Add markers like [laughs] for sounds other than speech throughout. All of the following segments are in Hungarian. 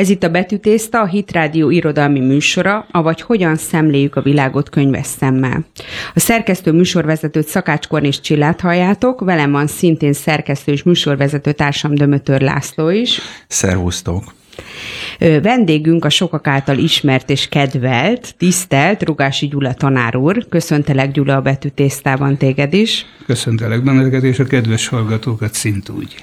Ez itt a Betűtészta, a Hit Rádió irodalmi műsora, avagy hogyan szemléljük a világot könyves szemmel. A szerkesztő műsorvezetőt Szakács Kornis Csillát halljátok, velem van szintén szerkesztő és műsorvezető társam Dömötör László is. Szervusztok! Vendégünk a sokak által ismert és kedvelt, tisztelt Rugási Gyula tanár úr. Köszöntelek Gyula a betűtésztában téged is. Köszöntelek benneteket és a kedves hallgatókat szint úgy.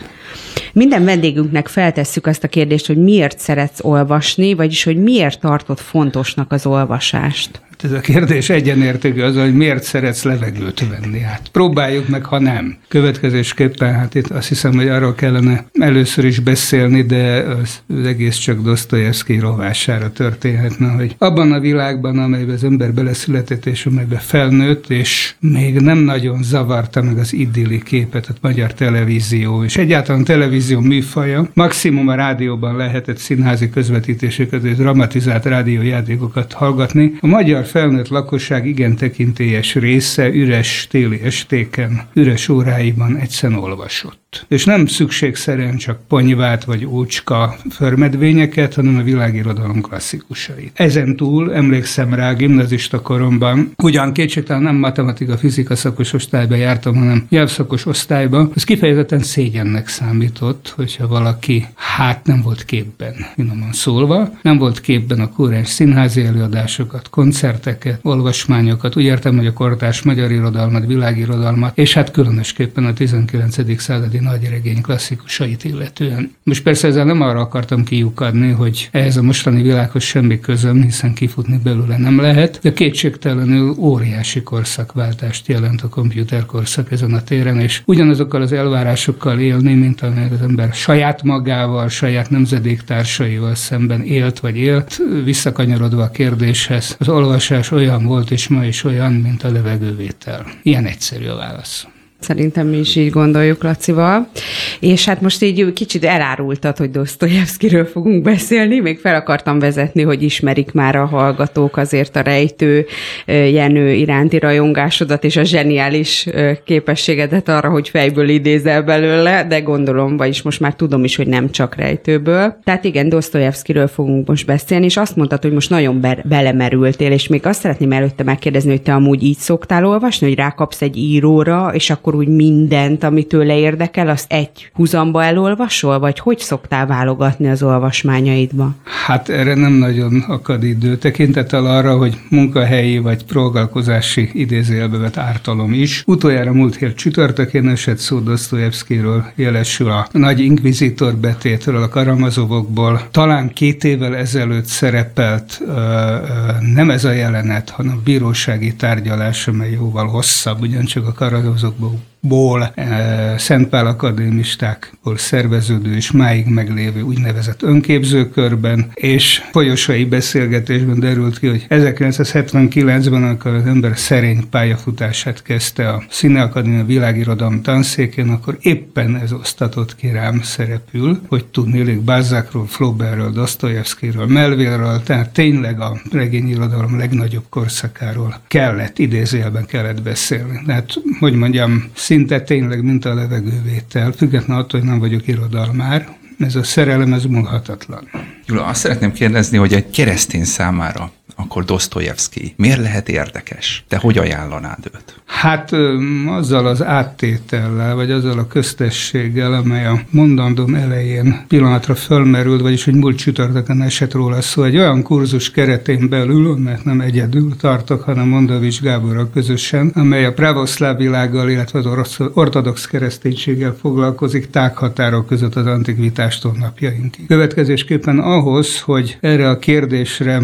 Minden vendégünknek feltesszük azt a kérdést, hogy miért szeretsz olvasni, vagyis hogy miért tartod fontosnak az olvasást. Ez a kérdés egyenértékű az, hogy miért szeretsz levegőt venni. Hát próbáljuk meg, ha nem. Következésképpen, hát itt azt hiszem, hogy arról kellene először is beszélni, de az, az egész csak Dostoyevsky rovására történhetne, hogy abban a világban, amelyben az ember beleszületett és amelyben felnőtt, és még nem nagyon zavarta meg az idilli képet, a magyar televízió, és egyáltalán televízió műfaja, maximum a rádióban lehetett színházi közvetítéseket és dramatizált rádiójátékokat hallgatni. A magyar felnőtt lakosság igen tekintélyes része üres téli estéken, üres óráiban egyszerűen olvasott. És nem szükségszerűen csak ponyvát vagy ócska förmedvényeket, hanem a világirodalom klasszikusait. Ezen túl emlékszem rá gimnazista koromban, ugyan kétségtelen nem matematika, fizika szakos osztályba jártam, hanem nyelvszakos osztályba, az kifejezetten szégyennek számított, hogyha valaki hát nem volt képben, finoman szólva, nem volt képben a kúrens színházi előadásokat, koncerteket, olvasmányokat, úgy értem, hogy a kortás magyar irodalmat, világirodalmat, és hát különösképpen a 19. századi nagy regény klasszikusait illetően. Most persze ezzel nem arra akartam kiukadni, hogy ehhez a mostani világhoz semmi közöm, hiszen kifutni belőle nem lehet, de kétségtelenül óriási korszakváltást jelent a komputerkorszak ezen a téren, és ugyanazokkal az elvárásokkal élni, mint amelyek az ember saját magával, saját nemzedéktársaival szemben élt vagy élt, visszakanyarodva a kérdéshez, az olvasás olyan volt és ma is olyan, mint a levegővétel. Ilyen egyszerű a válasz. Szerintem mi is így gondoljuk Lacival. És hát most így kicsit elárultad, hogy Dostoyevskiről fogunk beszélni. Még fel akartam vezetni, hogy ismerik már a hallgatók azért a rejtő Jenő iránti rajongásodat és a zseniális képességedet arra, hogy fejből idézel belőle, de gondolom, vagyis most már tudom is, hogy nem csak rejtőből. Tehát igen, Dostoyevskiről fogunk most beszélni, és azt mondtad, hogy most nagyon be- belemerültél, és még azt szeretném előtte megkérdezni, hogy te amúgy így szoktál olvasni, hogy rákapsz egy íróra, és akkor akkor úgy mindent, ami tőle érdekel, azt egy húzamba elolvasol, vagy hogy szoktál válogatni az olvasmányaidba? Hát erre nem nagyon akad idő. Tekintettel arra, hogy munkahelyi vagy próbálkozási idézőjelbe vett ártalom is. Utoljára múlt hét csütörtökén esett szó Dostoyevskiről, jelesül a nagy inkvizitor betétről, a Karamazovokból. Talán két évvel ezelőtt szerepelt ö, ö, nem ez a jelenet, hanem a bírósági tárgyalás, amely jóval hosszabb, ugyancsak a Karamazovokból ból e, Szentpál akadémistákból szerveződő és máig meglévő úgynevezett önképzőkörben, és folyosai beszélgetésben derült ki, hogy 1979-ben, amikor az ember szerény pályafutását kezdte a Színeakadémia világirodalom tanszékén, akkor éppen ez osztatott ki rám szerepül, hogy tudni Balzacról, Flaubertről, Dostoyevskyről, Melville-ről, tehát tényleg a regényirodalom legnagyobb korszakáról kellett, idézőjelben kellett beszélni. Tehát, hogy mondjam, szinte tényleg, mint a levegővétel, függetlenül attól, hogy nem vagyok irodalmár, ez a szerelem, ez múlhatatlan. Jula, azt szeretném kérdezni, hogy egy keresztény számára akkor Dostoyevsky miért lehet érdekes? Te hogy ajánlanád őt? Hát azzal az áttétellel, vagy azzal a köztességgel, amely a mondandóm elején pillanatra fölmerült, vagyis hogy múlt csütörtökön esett róla szó, egy olyan kurzus keretén belül, mert nem egyedül tartok, hanem Mondavics Gáborral közösen, amely a pravoszláv világgal, illetve az ortodox kereszténységgel foglalkozik tághatárok között az antikvitástól napjainkig. Következésképpen ahhoz, hogy erre a kérdésre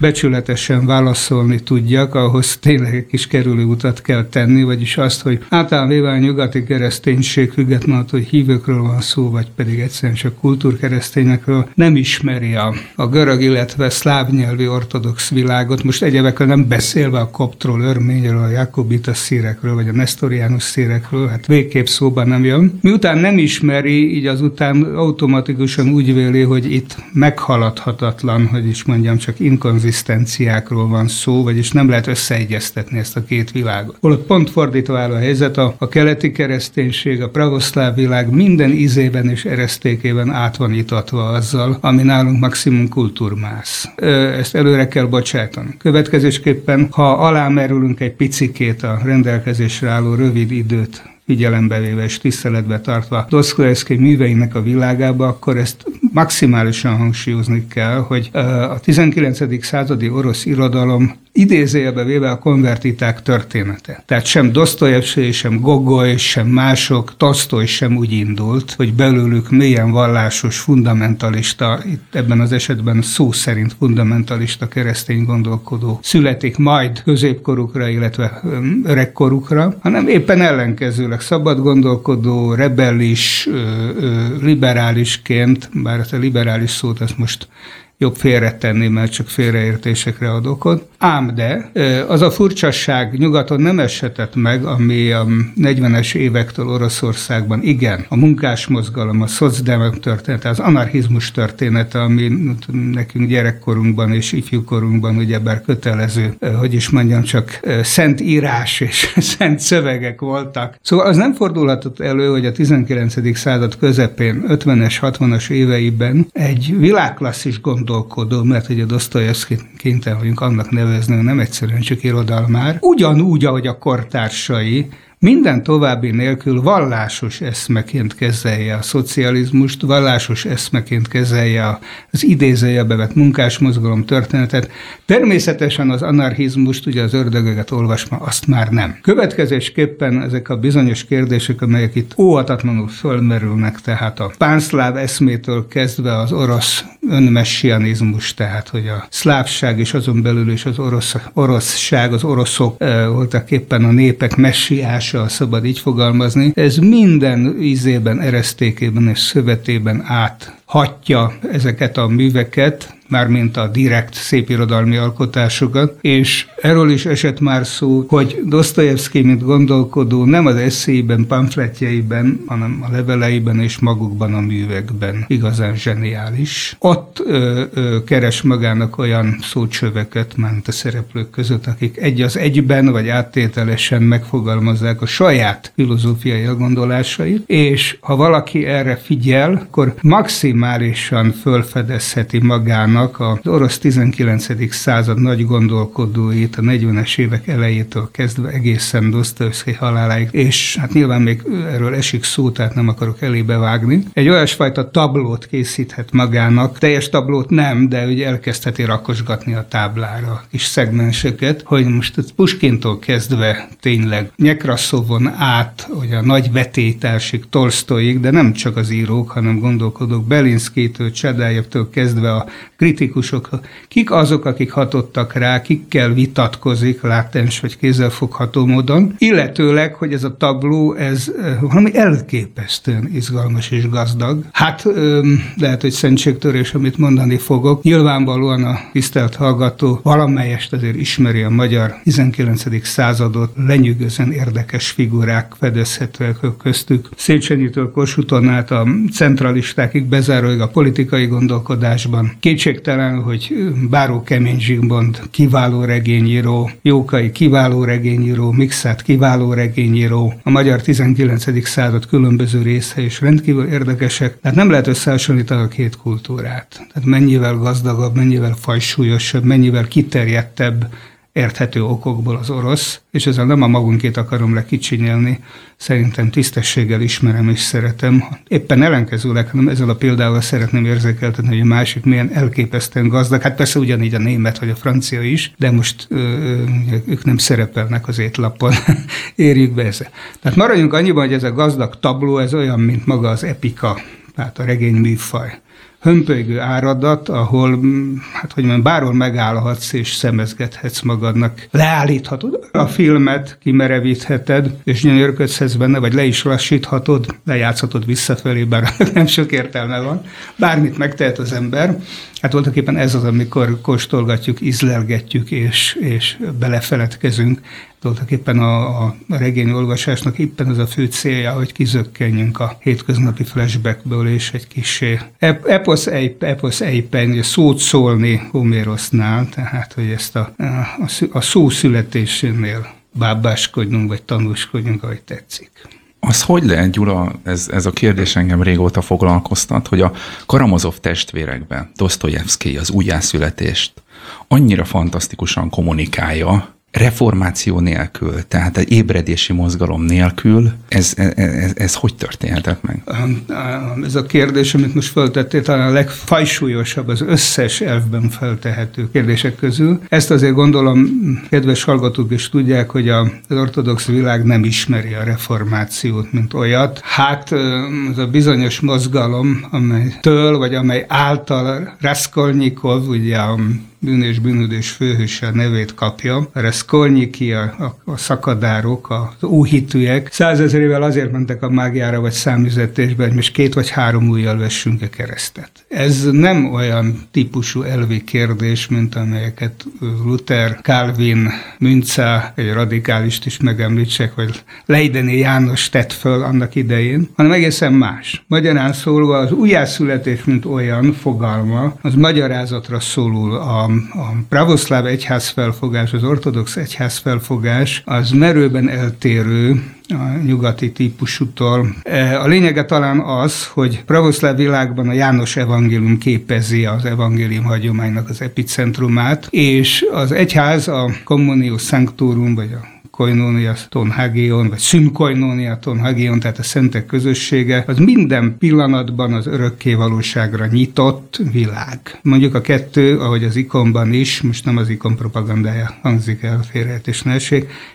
becsületesen válaszolni tudjak, ahhoz tényleg egy kis kerülő utat kell tenni, vagyis azt, hogy általában a nyugati kereszténység függetlenül attól, hogy hívőkről van szó, vagy pedig egyszerűen csak kultúrkeresztényekről, nem ismeri a, a görög, illetve szláv nyelvi ortodox világot, most egyebekről nem beszélve a koptról, örményről, a jakobita szírekről, vagy a nestoriánus szírekről, hát végképp szóban nem jön. Miután nem ismeri, így azután automatikusan úgy véli, hogy itt meghaladhatatlan, hogy is mondjam, csak inkon inkonzisztenciákról van szó, vagyis nem lehet összeegyeztetni ezt a két világot. Holott pont fordítva áll a helyzet, a, a keleti kereszténység, a pravoszláv világ minden ízében és eresztékében át van itatva azzal, ami nálunk maximum kultúrmász. Ezt előre kell bocsátani. Következésképpen, ha alámerülünk egy picikét a rendelkezésre álló rövid időt figyelembe véve és tiszteletbe tartva Dostoyevsky műveinek a világába, akkor ezt maximálisan hangsúlyozni kell, hogy a 19. századi orosz irodalom idézőjelbe véve a konvertiták története. Tehát sem Dostoyevsky, sem Gogoly, sem mások, Tolstoy sem úgy indult, hogy belőlük mélyen vallásos, fundamentalista, itt ebben az esetben szó szerint fundamentalista keresztény gondolkodó születik majd középkorukra, illetve öregkorukra, hanem éppen ellenkezőleg szabad gondolkodó, rebellis, liberálisként, bár a liberális szót ezt most jobb félretenni, mert csak félreértésekre ad okot. Ám de az a furcsasság nyugaton nem esetett meg, ami a 40-es évektől Oroszországban igen, a munkásmozgalom, a szocdemok története, az anarchizmus története, ami nekünk gyerekkorunkban és ifjúkorunkban ugyebár kötelező, hogy is mondjam, csak szent írás és [laughs] szent szövegek voltak. Szóval az nem fordulhatott elő, hogy a 19. század közepén, 50-es, 60-as éveiben egy világklasszis gond gondolkodó, mert ugye Dostoyevsky kénytelen vagyunk annak nevezni, nem egyszerűen csak irodalmár, ugyanúgy, ahogy a kortársai, minden további nélkül vallásos eszmeként kezelje a szocializmust, vallásos eszmeként kezelje az idézője bevet munkásmozgalom történetet. Természetesen az anarchizmust, ugye az ördögöket olvasma, azt már nem. Következésképpen ezek a bizonyos kérdések, amelyek itt óhatatlanul fölmerülnek, tehát a pánszláv eszmétől kezdve az orosz önmessianizmus, tehát hogy a szlávság és azon belül is az orosz, oroszság, az oroszok e, voltak éppen a népek messiása, szabad így fogalmazni. Ez minden ízében, eresztékében és szövetében áthatja ezeket a műveket, mármint a direkt szépirodalmi alkotásokat, és erről is esett már szó, hogy Dostoyevsky, mint gondolkodó, nem az eszéiben, pamfletjeiben, hanem a leveleiben és magukban a művekben igazán zseniális. Ott ö, ö, keres magának olyan szócsöveket, mint a szereplők között, akik egy az egyben, vagy áttételesen megfogalmazzák a saját filozófiai elgondolásait, és ha valaki erre figyel, akkor maximálisan fölfedezheti magának az orosz 19. század nagy gondolkodóit a 40-es évek elejétől kezdve egészen Dostoyevsky haláláig, és hát nyilván még erről esik szó, tehát nem akarok elébe vágni. Egy olyasfajta tablót készíthet magának, teljes tablót nem, de ugye elkezdheti rakosgatni a táblára kis szegmenseket, hogy most Puskintól kezdve tényleg Nyekraszovon át, hogy a nagy vetétársig Tolstoyig, de nem csak az írók, hanem gondolkodók Belinszkétől, Csedájevtől kezdve a kritikusok, kik azok, akik hatottak rá, kikkel vitatkozik látens vagy kézzelfogható módon, illetőleg, hogy ez a tabló, ez valami elképesztően izgalmas és gazdag. Hát lehet, hogy szentségtörés, amit mondani fogok. Nyilvánvalóan a tisztelt hallgató valamelyest azért ismeri a magyar 19. századot, lenyűgözően érdekes figurák fedezhetőek köztük. Széchenyitől Kossuthon át a centralistákig bezárólag a politikai gondolkodásban. Kétség kétségtelen, hogy Báró Kemény Zsigmond kiváló regényíró, Jókai kiváló regényíró, Mixát kiváló regényíró, a magyar 19. század különböző része is rendkívül érdekesek. Tehát nem lehet összehasonlítani a két kultúrát. Tehát mennyivel gazdagabb, mennyivel fajsúlyosabb, mennyivel kiterjedtebb érthető okokból az orosz, és ezzel nem a magunkét akarom lekicsinyelni, szerintem tisztességgel ismerem és szeretem. Éppen ellenkezőleg, hanem ezzel a példával szeretném érzékeltetni, hogy a másik milyen elképesztően gazdag. Hát persze ugyanígy a német vagy a francia is, de most ö, ők nem szerepelnek az étlapon. [laughs] Érjük be ezzel. Tehát maradjunk annyiban, hogy ez a gazdag tabló, ez olyan, mint maga az epika, tehát a regény műfaj hömpölygő áradat, ahol, mm, hát hogy mondjam, bárhol megállhatsz és szemezgethetsz magadnak. Leállíthatod a filmet, kimerevítheted, és nyönyörködsz benne, vagy le is lassíthatod, lejátszhatod visszafelé, bár [laughs] nem sok értelme van. Bármit megtehet az ember. Hát voltaképpen ez az, amikor kóstolgatjuk, ízlelgetjük és, és belefeledkezünk tulajdonképpen a, a regény olvasásnak éppen az a fő célja, hogy kizökkenjünk a hétköznapi flashbackből, és egy kisé eposz, eposz eipen, szót szólni Homérosznál, tehát hogy ezt a, a, a szó születésénél bábáskodjunk, vagy tanúskodjunk, ahogy tetszik. Az hogy lehet, Gyula, ez, ez a kérdés engem régóta foglalkoztat, hogy a Karamazov testvérekben Dostoyevsky az újjászületést annyira fantasztikusan kommunikálja, reformáció nélkül, tehát egy ébredési mozgalom nélkül, ez, ez, ez, ez hogy történhetett meg? Ez a kérdés, amit most feltettél, talán a legfajsúlyosabb az összes elvben feltehető kérdések közül. Ezt azért gondolom, kedves hallgatók is tudják, hogy az ortodox világ nem ismeri a reformációt, mint olyat. Hát az a bizonyos mozgalom, amelytől, vagy amely által Raskolnikov, ugye a bűn és bűnödés főhőse nevét kapja. Raskolniki, a, a, a szakadárok, az óhitűek százezrével azért mentek a mágiára vagy számüzetésbe, hogy most két vagy három újjal vessünk-e keresztet. Ez nem olyan típusú elvi kérdés, mint amelyeket Luther, Calvin, Münca, egy radikálist is megemlítsek, vagy Leideni János tett föl annak idején, hanem egészen más. Magyarán szólva az újjászületés, mint olyan fogalma, az magyarázatra szólul a a pravoszláv egyház felfogás, az ortodox egyház felfogás az merőben eltérő a nyugati típusútól. E, a lényege talán az, hogy pravoszláv világban a János evangélium képezi az evangélium hagyománynak az epicentrumát, és az egyház a Communio Sanctorum, vagy a koinónia tonhagion, vagy szünkoinónia tonhagion, tehát a szentek közössége, az minden pillanatban az örökké valóságra nyitott világ. Mondjuk a kettő, ahogy az ikonban is, most nem az ikon propagandája hangzik el, félrehetés ne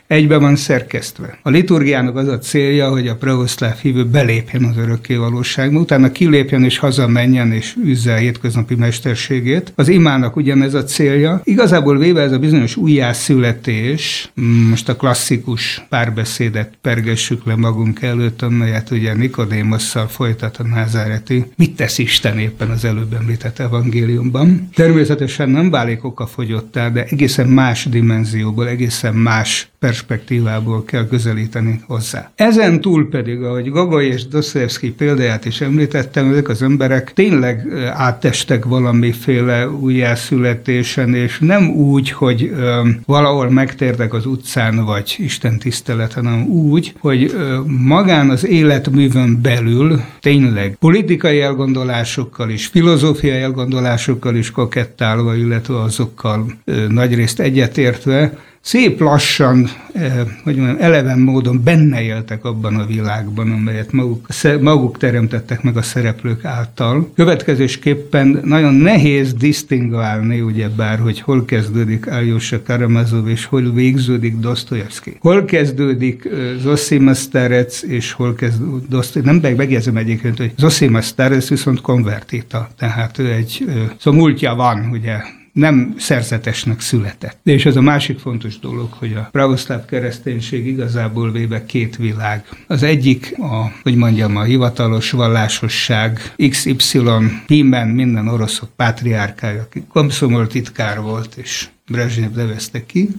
egybe van szerkesztve. A liturgiának az a célja, hogy a pravoszláv hívő belépjen az örökké valóságba, utána kilépjen és hazamenjen és üzze a hétköznapi mesterségét. Az imának ugyanez a célja. Igazából véve ez a bizonyos újjászületés, most a klasszikus párbeszédet pergessük le magunk előtt, amelyet ugye Nikodémosszal folytat a názáreti. Mit tesz Isten éppen az előbb említett evangéliumban? Természetesen nem válik okafogyottá, de egészen más dimenzióból, egészen más perspektívából kell közelíteni hozzá. Ezen túl pedig, ahogy Gagoly és Dostoyevsky példáját is említettem, ezek az emberek tényleg áttestek valamiféle újjászületésen, és nem úgy, hogy ö, valahol megtértek az utcán, vagy Isten tisztelet, hanem úgy, hogy magán az életművön belül tényleg politikai elgondolásokkal és filozófiai elgondolásokkal is kokettálva, illetve azokkal nagyrészt egyetértve, szép lassan, eh, hogy mondjam, eleven módon benne éltek abban a világban, amelyet maguk, maguk teremtettek meg a szereplők által. Következésképpen nagyon nehéz disztingválni, ugye bár, hogy hol kezdődik Aljosha Karamazov, és hol végződik Dostoyevsky. Hol kezdődik eh, Zosima Starec, és hol kezdődik Dostoyevsky. Nem megjegyzem egyébként, hogy Zosima Starec viszont konvertita, tehát ő egy, eh, szóval múltja van, ugye, nem szerzetesnek született. És ez a másik fontos dolog, hogy a pravoszláv kereszténység igazából véve két világ. Az egyik, a, hogy mondjam, a hivatalos vallásosság XY, Pimen, minden oroszok pátriárkája, aki komszomol titkár volt, és Brezsnyev nevezte ki,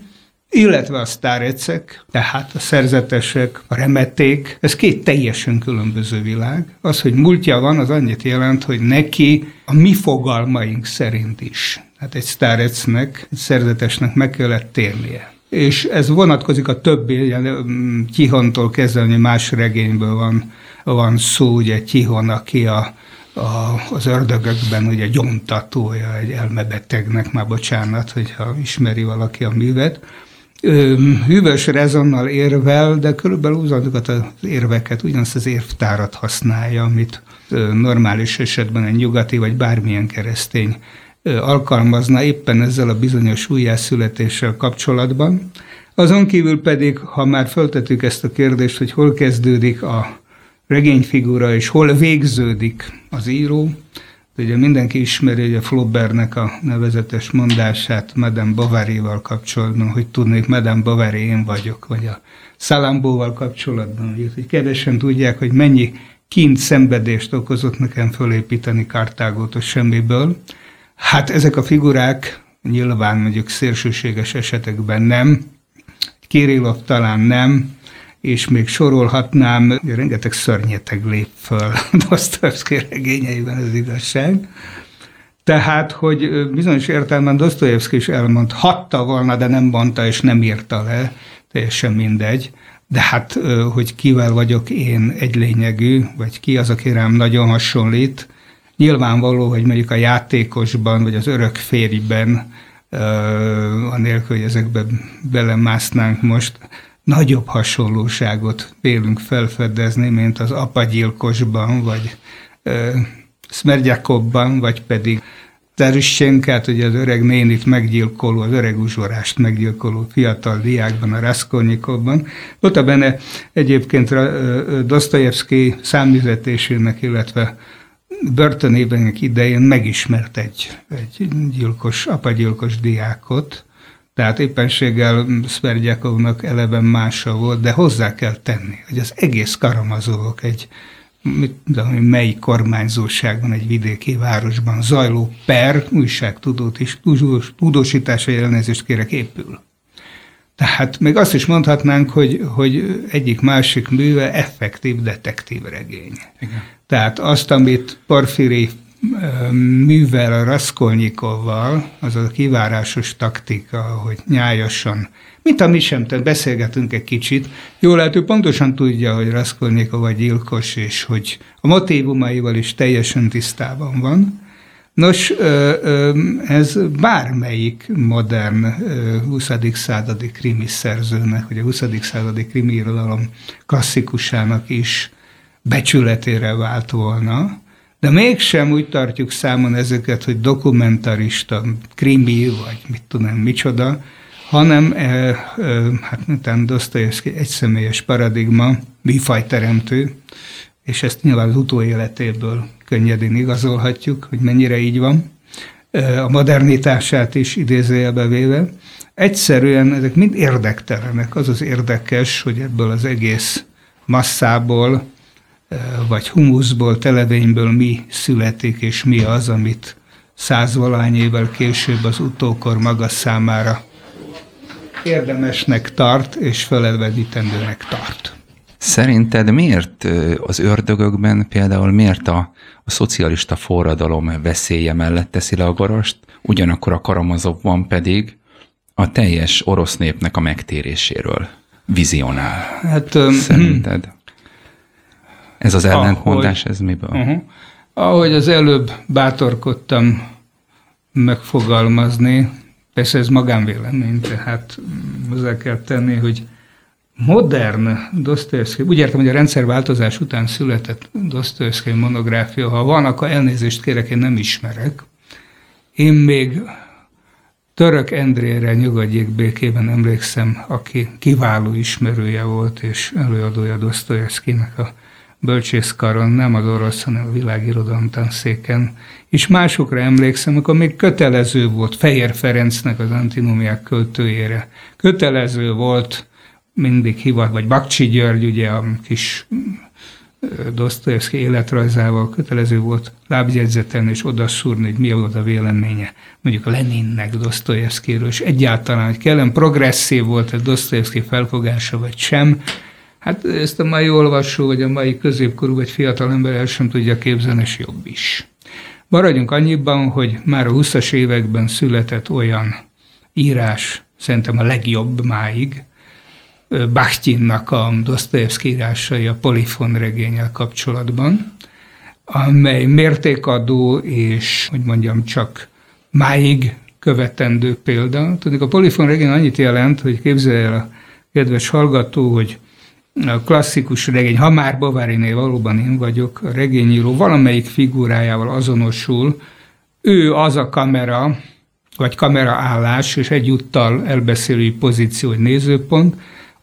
illetve a sztárecek, tehát a szerzetesek, a remeték, ez két teljesen különböző világ. Az, hogy múltja van, az annyit jelent, hogy neki a mi fogalmaink szerint is hát egy sztárecnek, egy szerzetesnek meg kellett térnie. És ez vonatkozik a többi, ilyen Tihontól kezdve, más regényből van, van szó, ugye Tihon, aki a, a, az ördögökben ugye gyomtatója egy elmebetegnek, már bocsánat, hogyha ismeri valaki a művet. Hűvös rezonnal érvel, de körülbelül ugyanazokat az érveket, ugyanazt az érvtárat használja, amit normális esetben egy nyugati vagy bármilyen keresztény alkalmazna éppen ezzel a bizonyos újjászületéssel kapcsolatban. Azon kívül pedig, ha már föltettük ezt a kérdést, hogy hol kezdődik a regényfigura és hol végződik az író, ugye mindenki ismeri hogy a Flaubertnek a nevezetes mondását Madame Bovary-val kapcsolatban, hogy tudnék, Madame Bovary én vagyok, vagy a Szalambóval kapcsolatban, hogy kevesen tudják, hogy mennyi kint szenvedést okozott nekem fölépíteni Kartágot a semmiből, Hát ezek a figurák nyilván mondjuk szélsőséges esetekben nem, Kirillov talán nem, és még sorolhatnám, rengeteg szörnyeteg lép föl Dostoyevsky regényeiben az igazság. Tehát, hogy bizonyos értelemben Dostoyevsky is elmondhatta volna, de nem mondta és nem írta le, teljesen mindegy. De hát, hogy kivel vagyok én egy lényegű, vagy ki az, aki rám nagyon hasonlít, nyilvánvaló, hogy mondjuk a játékosban, vagy az örök férjben, anélkül, hogy ezekbe belemásznánk most, nagyobb hasonlóságot vélünk felfedezni, mint az apagyilkosban, vagy Szmergyakobban, vagy pedig Terüssenkát, ugye az öreg nénit meggyilkoló, az öreg uzsorást meggyilkoló fiatal diákban, a Raskolnikovban. Ott a benne egyébként Dostoyevsky számüzetésének, illetve börtönében idején megismert egy, egy gyilkos, apagyilkos diákot, tehát éppenséggel Szvergyakovnak eleve mása volt, de hozzá kell tenni, hogy az egész Karamazovok egy mit tudom, mely kormányzóságban egy vidéki városban zajló per újságtudót és tudósítása elnézést kérek épül. Tehát még azt is mondhatnánk, hogy, hogy egyik másik műve effektív detektív regény. Igen. Tehát azt, amit Porfiri művel a Raskolnyikovval, az a kivárásos taktika, hogy nyájasan, mint a mi sem, tehát beszélgetünk egy kicsit. Jól lehet, ő pontosan tudja, hogy Raskolnikov a gyilkos, és hogy a motívumaival is teljesen tisztában van. Nos, ez bármelyik modern 20. századi krimi szerzőnek, vagy a 20. századi krimi irodalom klasszikusának is becsületére vált volna, de mégsem úgy tartjuk számon ezeket, hogy dokumentarista, krimi, vagy mit tudom, micsoda, hanem e, e, hát miután Dostoyevsky egyszemélyes paradigma, műfajteremtő, és ezt nyilván az utóéletéből könnyedén igazolhatjuk, hogy mennyire így van, a modernitását is idézőjelbe véve. Egyszerűen ezek mind érdektelenek. Az az érdekes, hogy ebből az egész masszából vagy humuszból, televényből mi születik, és mi az, amit százvalány évvel később az utókor maga számára érdemesnek tart, és felelvedítendőnek tart. Szerinted miért az ördögökben például miért a, a szocialista forradalom veszélye mellett teszi le a garast, ugyanakkor a Karamazovban pedig a teljes orosz népnek a megtéréséről vizionál? Hát, Szerinted? Ez az ellentmondás, ahogy, ez miből? Uh-huh. Ahogy az előbb bátorkodtam megfogalmazni, persze ez magánvélemény, tehát hozzá kell tenni, hogy modern Dostoyevsky, úgy értem, hogy a rendszerváltozás után született Dostoyevsky monográfia, ha van, akkor elnézést kérek, én nem ismerek. Én még Török Endrére nyugodjék békében emlékszem, aki kiváló ismerője volt és előadója Dostoyevskynek a bölcsészkaron, nem az orosz, hanem a világirodalom tanszéken. És másokra emlékszem, akkor még kötelező volt Fehér Ferencnek az antinómiák költőjére. Kötelező volt mindig hivat, vagy Bakcsi György, ugye a kis Dostoyevsky életrajzával kötelező volt lábjegyzeten és odaszúrni, hogy mi volt a véleménye mondjuk a Leninnek Dostoyevskyről, és egyáltalán, hogy kellene progresszív volt a Dostoyevsky felfogása, vagy sem, Hát ezt a mai olvasó, vagy a mai középkorú, vagy fiatal ember el sem tudja képzelni, és jobb is. Maradjunk annyiban, hogy már a 20-as években született olyan írás, szerintem a legjobb máig, Bachtinnak a Dostoyevsky írásai a Polifon regényel kapcsolatban, amely mértékadó és, hogy mondjam, csak máig követendő példa. Tudjuk, a Polifon regény annyit jelent, hogy képzelje el a kedves hallgató, hogy a klasszikus regény, ha már Bováriné valóban én vagyok, a regényíró valamelyik figurájával azonosul, ő az a kamera, vagy kameraállás, és egyúttal elbeszélői pozíció, vagy nézőpont,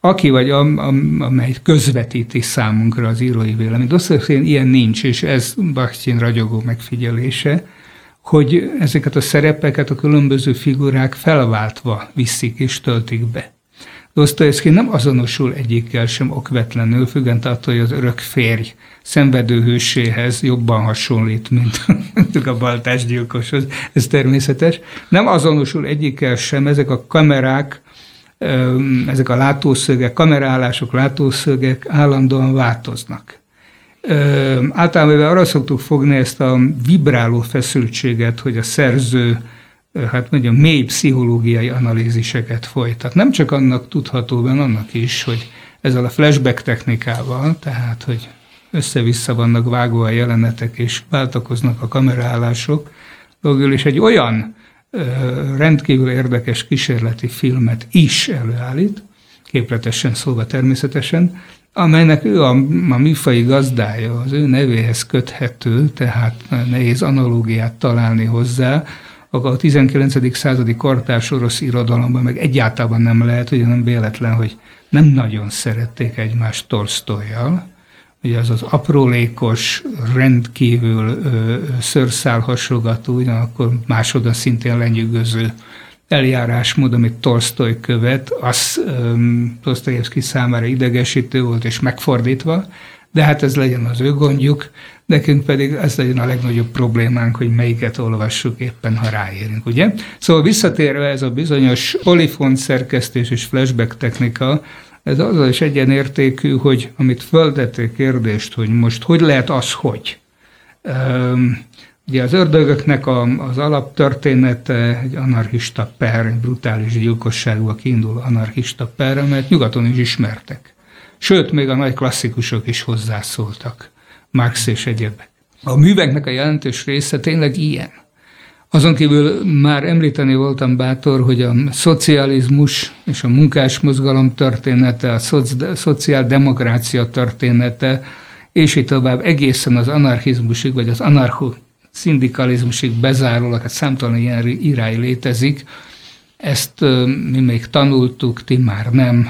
aki vagy am, am, amely közvetíti számunkra az írói véleményt. Dostoyevsky ilyen nincs, és ez Bakhtin ragyogó megfigyelése, hogy ezeket a szerepeket a különböző figurák felváltva viszik és töltik be. Dostoyevsky nem azonosul egyikkel sem okvetlenül, függent attól, hogy az örök férj szenvedőhőséhez jobban hasonlít, [laughs] mint a baltásgyilkoshoz, ez természetes. Nem azonosul egyikkel sem, ezek a kamerák ezek a látószögek, kamerálások, látószögek állandóan változnak. Általában arra szoktuk fogni ezt a vibráló feszültséget, hogy a szerző hát mondjam, mély pszichológiai analíziseket folytat. Nem csak annak tudható benne, annak is, hogy ezzel a flashback technikával, tehát, hogy össze-vissza vannak vágva a jelenetek, és váltakoznak a kamerálások, végül egy olyan rendkívül érdekes kísérleti filmet is előállít, képletesen szóval természetesen, amelynek ő a, a műfai gazdája, az ő nevéhez köthető, tehát nehéz analógiát találni hozzá, a 19. századi kortárs orosz irodalomban meg egyáltalán nem lehet, hogy nem véletlen, hogy nem nagyon szerették egymást Tolstoyjal, ugye az az aprólékos, rendkívül ö, szörszál hasogató, ugyanakkor másodon szintén lenyűgöző eljárásmód, amit Tolstoy követ, az Tolstoyevsky számára idegesítő volt, és megfordítva, de hát ez legyen az ő gondjuk, nekünk pedig ez legyen a legnagyobb problémánk, hogy melyiket olvassuk éppen, ha ráérünk, ugye? Szóval visszatérve ez a bizonyos polifont szerkesztés és flashback technika, ez azzal is egyenértékű, hogy amit föltették kérdést, hogy most hogy lehet az, hogy. Um, ugye az ördögöknek a, az alaptörténete egy anarchista per, egy brutális gyilkosságúak kiindul anarchista per, amelyet nyugaton is ismertek. Sőt, még a nagy klasszikusok is hozzászóltak, Marx és egyebek. A műveknek a jelentős része tényleg ilyen. Azon kívül már említeni voltam bátor, hogy a szocializmus és a munkásmozgalom története, a szociáldemokrácia története, és így tovább egészen az anarchizmusig, vagy az anarcho szindikalizmusig bezárólag, hát számtalan ilyen irány létezik. Ezt mi még tanultuk, ti már nem,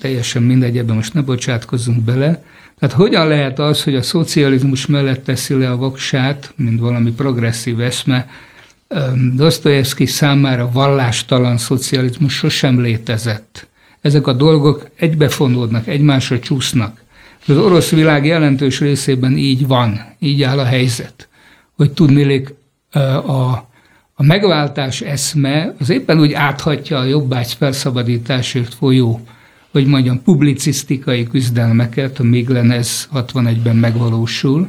teljesen mindegy, ebben most ne bocsátkozzunk bele. Tehát hogyan lehet az, hogy a szocializmus mellett teszi le a voksát, mint valami progresszív eszme, Dostoyevsky számára vallástalan szocializmus sosem létezett. Ezek a dolgok egybefonódnak, egymásra csúsznak. Az orosz világ jelentős részében így van, így áll a helyzet, hogy tudnélik a, a megváltás eszme az éppen úgy áthatja a jobbágy felszabadításért folyó, hogy mondjam, publicisztikai küzdelmeket, még lenne ez 61-ben megvalósul,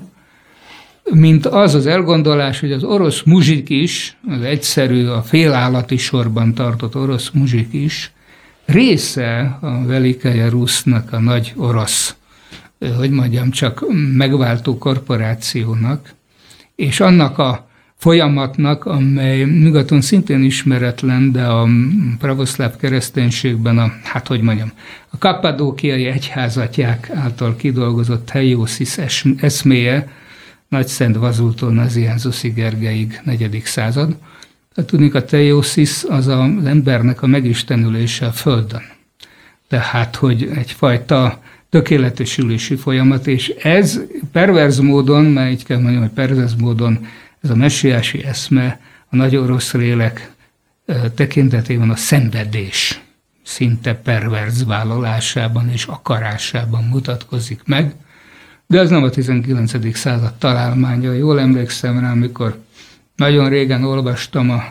mint az az elgondolás, hogy az orosz muzsik is, az egyszerű, a félállati sorban tartott orosz muzsik is, része a Velikeje Rusznak, a nagy orosz, hogy mondjam, csak megváltó korporációnak, és annak a folyamatnak, amely nyugaton szintén ismeretlen, de a pravoszláv kereszténységben a, hát hogy mondjam, a kapadókiai egyházatják által kidolgozott helyosis eszméje, nagy Szent Vazultól Nazianzuszi Gergeig, negyedik század. Tehát tudnék, a teiosis az az embernek a megistenülése a Földön. Tehát, hogy egyfajta tökéletesülési folyamat, és ez perverz módon, mert így kell mondjam, hogy perverz módon ez a messiási eszme a nagy orosz lélek tekintetében a szenvedés szinte perverz vállalásában és akarásában mutatkozik meg, de ez nem a 19. század találmánya. Jól emlékszem rá, amikor nagyon régen olvastam a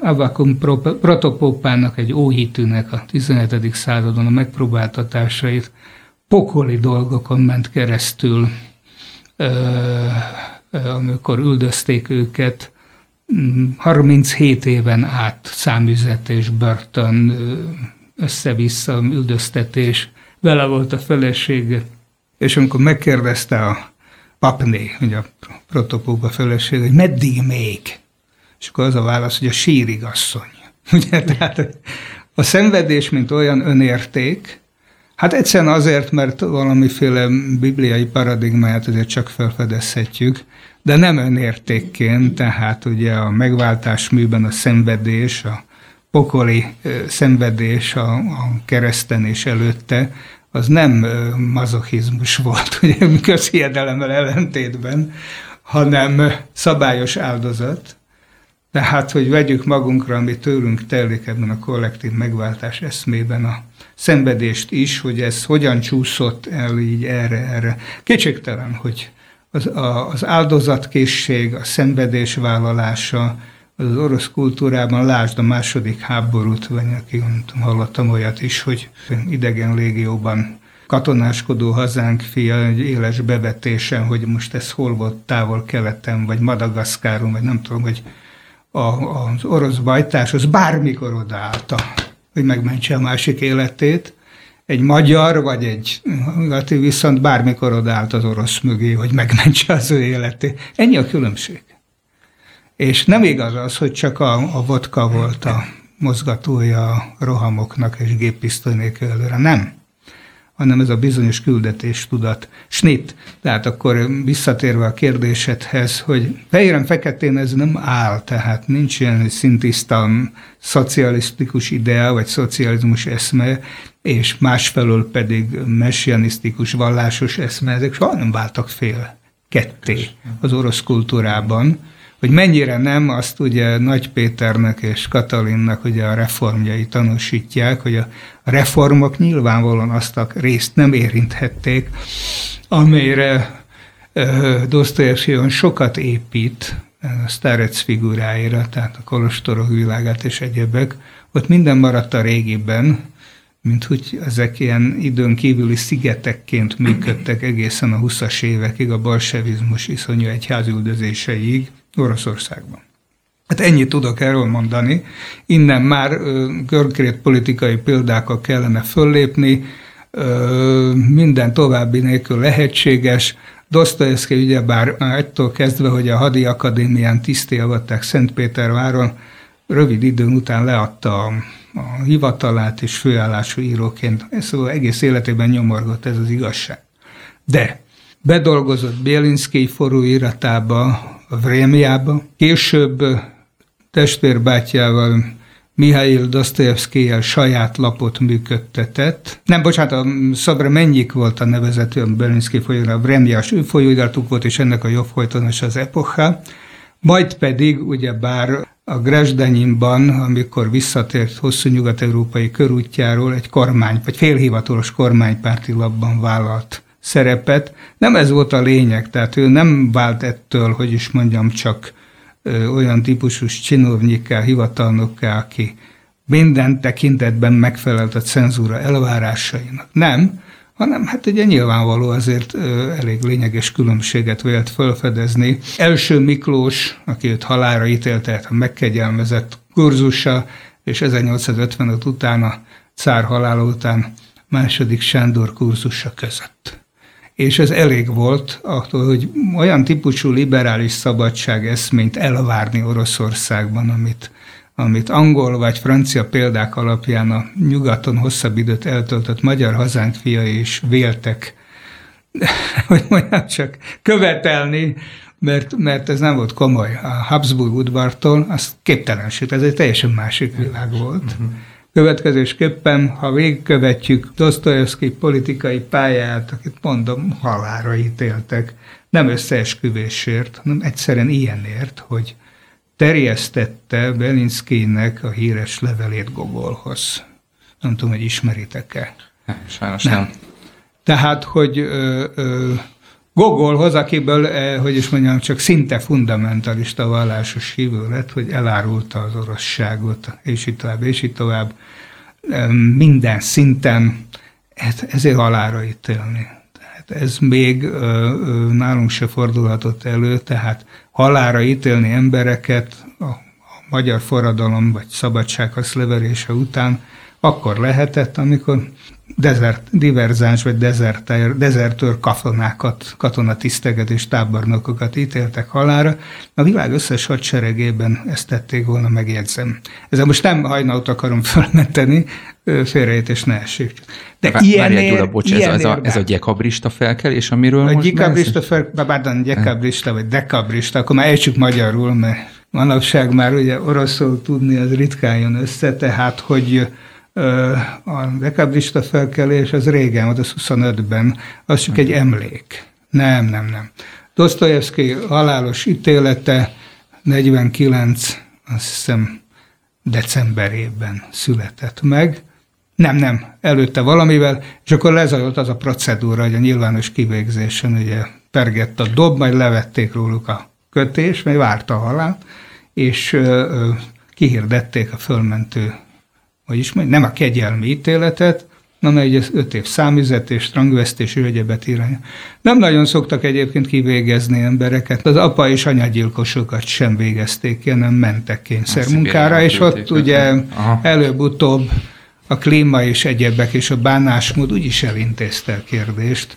Avakum protopópának, egy óhitűnek a 17. századon a megpróbáltatásait, pokoli dolgokon ment keresztül, amikor üldözték őket, 37 éven át számüzetés, börtön, össze-vissza üldöztetés, vele volt a felesége, és amikor megkérdezte a papné, ugye a protopóba feleség, hogy meddig még? És akkor az a válasz, hogy a sírigasszony. [laughs] Ugye, tehát a szenvedés, mint olyan önérték, hát egyszerűen azért, mert valamiféle bibliai paradigmáját azért csak felfedezhetjük, de nem önértékként, tehát ugye a megváltás műben a szenvedés, a pokoli szenvedés a, a kereszten és előtte, az nem mazochizmus volt, [laughs] ugye közhiedelemmel ellentétben, hanem szabályos áldozat. Tehát, hogy vegyük magunkra, ami tőlünk telik ebben a kollektív megváltás eszmében a szenvedést is, hogy ez hogyan csúszott el így erre-erre. Kétségtelen, hogy az, a, az áldozatkészség, a szenvedés vállalása, az orosz kultúrában, lásd a második háborút, vagy aki hallottam olyat is, hogy idegen légióban katonáskodó hazánk fia egy éles bevetésen, hogy most ez hol volt távol-keleten, vagy Madagaszkáron, vagy nem tudom, hogy a, az orosz bajtás az bármikor odaállta, hogy megmentse a másik életét, egy magyar vagy egy nyugati viszont bármikor odállt az orosz mögé, hogy megmentse az ő életét. Ennyi a különbség. És nem igaz az, hogy csak a, a vodka volt a mozgatója a rohamoknak és géppisztoly nélkül előre. Nem hanem ez a bizonyos küldetés tudat. Snit. Tehát akkor visszatérve a kérdésedhez, hogy fehéren feketén ez nem áll, tehát nincs ilyen szintiszta szocialisztikus idea, vagy szocializmus eszme, és másfelől pedig messianisztikus, vallásos eszme, ezek soha nem váltak fél ketté az orosz kultúrában hogy mennyire nem, azt ugye Nagy Péternek és Katalinnak ugye a reformjai tanúsítják, hogy a reformok nyilvánvalóan azt a részt nem érinthették, amelyre Dostoyevsky sokat épít, a Starec figuráira, tehát a kolostorok világát és egyebek, ott minden maradt a régiben, mint hogy ezek ilyen időn kívüli szigetekként működtek egészen a 20-as évekig, a bolsevizmus iszonyú egyházüldözéseig, Oroszországban. Hát ennyit tudok erről mondani. Innen már konkrét politikai példákkal kellene föllépni, minden további nélkül lehetséges. Dostoyevsky ugyebár egytől kezdve, hogy a hadi akadémián tiszté avatták Szentpéterváron, rövid időn után leadta a, a hivatalát és főállású íróként. Szóval egész életében nyomorgott ez az igazság. De bedolgozott Bielinszki forróiratába, a Vrémiába. Később testvérbátyjával Mihail Dostoyevsky saját lapot működtetett. Nem, bocsánat, a Szabra Mennyik volt a nevezető a Berinszki folyóirat, a Vremjás ő folyóiratuk volt, és ennek a jobb folytonos az epocha. Majd pedig, ugye bár a Gresdenyinban, amikor visszatért hosszú nyugat-európai körútjáról, egy kormány, vagy félhivatalos kormánypárti labban vállalt szerepet. Nem ez volt a lényeg, tehát ő nem vált ettől, hogy is mondjam, csak ö, olyan típusú csinovnyikká, hivatalnokká, aki minden tekintetben megfelelt a cenzúra elvárásainak. Nem, hanem hát ugye nyilvánvaló azért elég lényeges különbséget vélt felfedezni. Első Miklós, aki őt halára ítélte, tehát a megkegyelmezett kurzusa, és 1855 után a cár halála után második Sándor kurzusa között és ez elég volt, attól, hogy olyan típusú liberális szabadság eszményt elvárni Oroszországban, amit, amit angol vagy francia példák alapján a nyugaton hosszabb időt eltöltött magyar hazánk fiai is véltek, [laughs] hogy mondjam csak, követelni, mert, mert ez nem volt komoly. A Habsburg udvartól az képtelenség, ez egy teljesen másik világ volt. Uh-huh Következésképpen, ha végigkövetjük Dostoyevsky politikai pályát, akit mondom, halára ítéltek, nem összeesküvésért, hanem egyszerűen ilyenért, hogy terjesztette Belinszkinek a híres levelét Gogolhoz. Nem tudom, hogy ismeritek-e. Sajnos nem. nem. Tehát, hogy ö, ö, Gogolhoz, akiből, eh, hogy is mondjam, csak szinte fundamentalista vallásos hívő lett, hogy elárulta az oroszságot, és így tovább, és így tovább, minden szinten, hát ezért halára ítélni. Tehát ez még nálunk se fordulhatott elő, tehát halára ítélni embereket a, a magyar forradalom vagy szabadsághoz leverése után akkor lehetett, amikor dezert, diverzáns vagy dezertőr, dezertőr katonákat, katonatiszteket és tábornokokat ítéltek halára. A világ összes hadseregében ezt tették volna, megjegyzem. Ezzel most nem hajnalt akarom [laughs] fölmenteni, félreértés ne essék. De Vár, ilyen Várjál, Gyula, bocs, ez, ez, a, ez a gyekabrista felkelés, amiről a most gyekabrista fel, pardon, gyekabrista vagy dekabrista, akkor már ejtsük magyarul, mert manapság már ugye oroszul tudni az ritkán jön össze, tehát hogy a dekabrista felkelés az régen, az 25-ben, az csak egy emlék. Nem, nem, nem. Dostoyevsky halálos ítélete 49, azt hiszem decemberében született meg. Nem, nem, előtte valamivel, és akkor lezajlott az a procedúra, hogy a nyilvános kivégzésen ugye pergett a dob, majd levették róluk a kötés, mert várta a halált, és kihirdették a fölmentő, vagyis nem a kegyelmi ítéletet, hanem egy öt év számüzetés, rangvesztés, ő egyebet irány. Nem nagyon szoktak egyébként kivégezni embereket. Az apa és anyagyilkosokat sem végezték ki, hanem mentek kényszermunkára, és ott ugye előbb-utóbb a klíma és egyebek és a bánásmód úgyis elintézte a kérdést.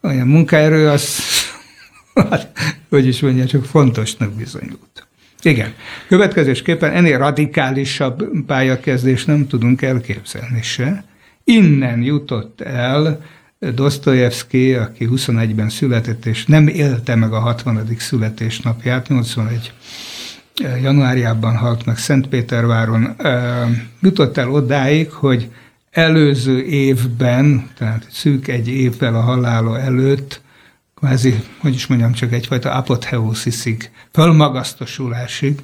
A munkaerő az, [laughs] hogy is mondja, csak fontosnak bizonyult. Igen. Következésképpen ennél radikálisabb pályakezdést nem tudunk elképzelni se. Innen jutott el Dostoyevsky, aki 21-ben született, és nem élte meg a 60. születésnapját, 81 januárjában halt meg Szentpéterváron, jutott el odáig, hogy előző évben, tehát szűk egy évvel a halála előtt, kvázi, hogy is mondjam, csak egyfajta apotheosisig, fölmagasztosulásig,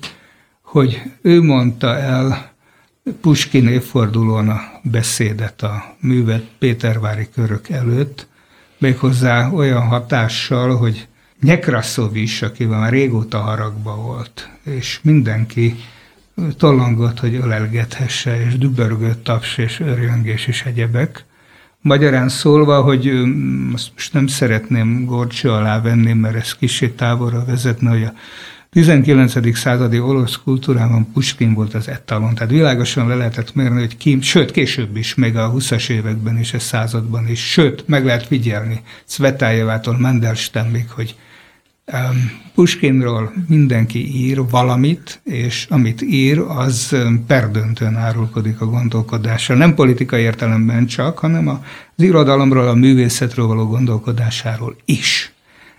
hogy ő mondta el Puskin évfordulón a beszédet a művet Pétervári körök előtt, méghozzá olyan hatással, hogy Nyekraszov is, akivel már régóta haragba volt, és mindenki tolongott, hogy ölelgethesse, és dübörgött taps, és örjöngés, és egyebek. Magyarán szólva, hogy azt most nem szeretném gorcső alá venni, mert ez kicsi távolra vezetne, hogy a 19. századi orosz kultúrában Puskin volt az etalon, tehát világosan le lehetett mérni, hogy ki, sőt, később is, még a 20-as években és a században is, sőt, meg lehet figyelni Cvetájevától Mendelstemmig, hogy Puskinról mindenki ír valamit, és amit ír, az perdöntően árulkodik a gondolkodással. Nem politikai értelemben csak, hanem az irodalomról, a művészetről való gondolkodásáról is.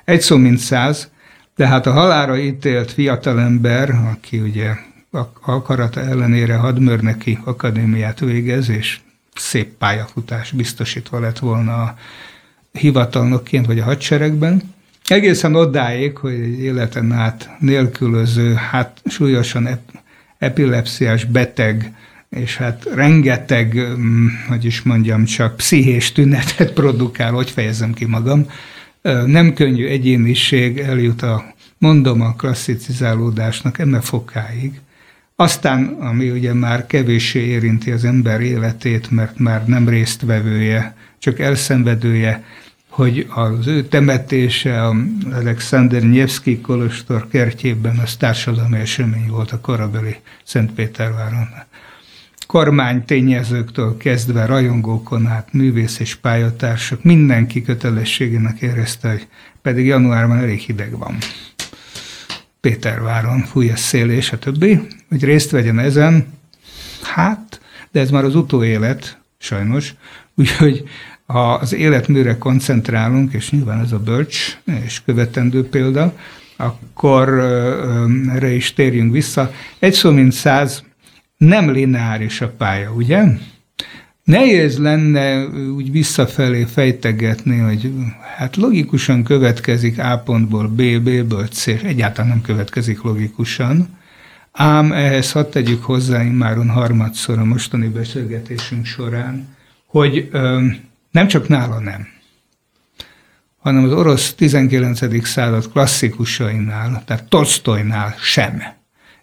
Egy szó mint száz, tehát a halára ítélt fiatalember, aki ugye akarata ellenére hadmörneki akadémiát végez, és szép pályafutás biztosítva lett volna a hivatalnokként vagy a hadseregben, Egészen odáig, hogy egy életen át nélkülöző, hát súlyosan ep- epilepsziás beteg, és hát rengeteg, mm, hogy is mondjam, csak pszichés tünetet [laughs] produkál, hogy fejezem ki magam. Nem könnyű egyéniség eljut a, mondom, a klasszicizálódásnak eme fokáig. Aztán, ami ugye már kevéssé érinti az ember életét, mert már nem résztvevője, csak elszenvedője, hogy az ő temetése a Alexander Nyevszki kolostor kertjében az társadalmi esemény volt a korabeli Szentpéterváron. Kormány tényezőktől kezdve rajongókon át, művész és pályatársak, mindenki kötelességének érezte, hogy pedig januárban elég hideg van. Péterváron fúj a szél és a többi, hogy részt vegyen ezen, hát, de ez már az utóélet, sajnos, úgyhogy az életműre koncentrálunk, és nyilván ez a bölcs és követendő példa, akkor erre is térjünk vissza. Egy szó mint száz, nem lineáris a pálya, ugye? Nehéz lenne úgy visszafelé fejtegetni, hogy hát logikusan következik A pontból B, B-ből C, egyáltalán nem következik logikusan, ám ehhez hadd tegyük hozzá immáron harmadszor a mostani beszélgetésünk során, hogy nem csak nála nem, hanem az orosz 19. század klasszikusainál, tehát Tolstoynál sem.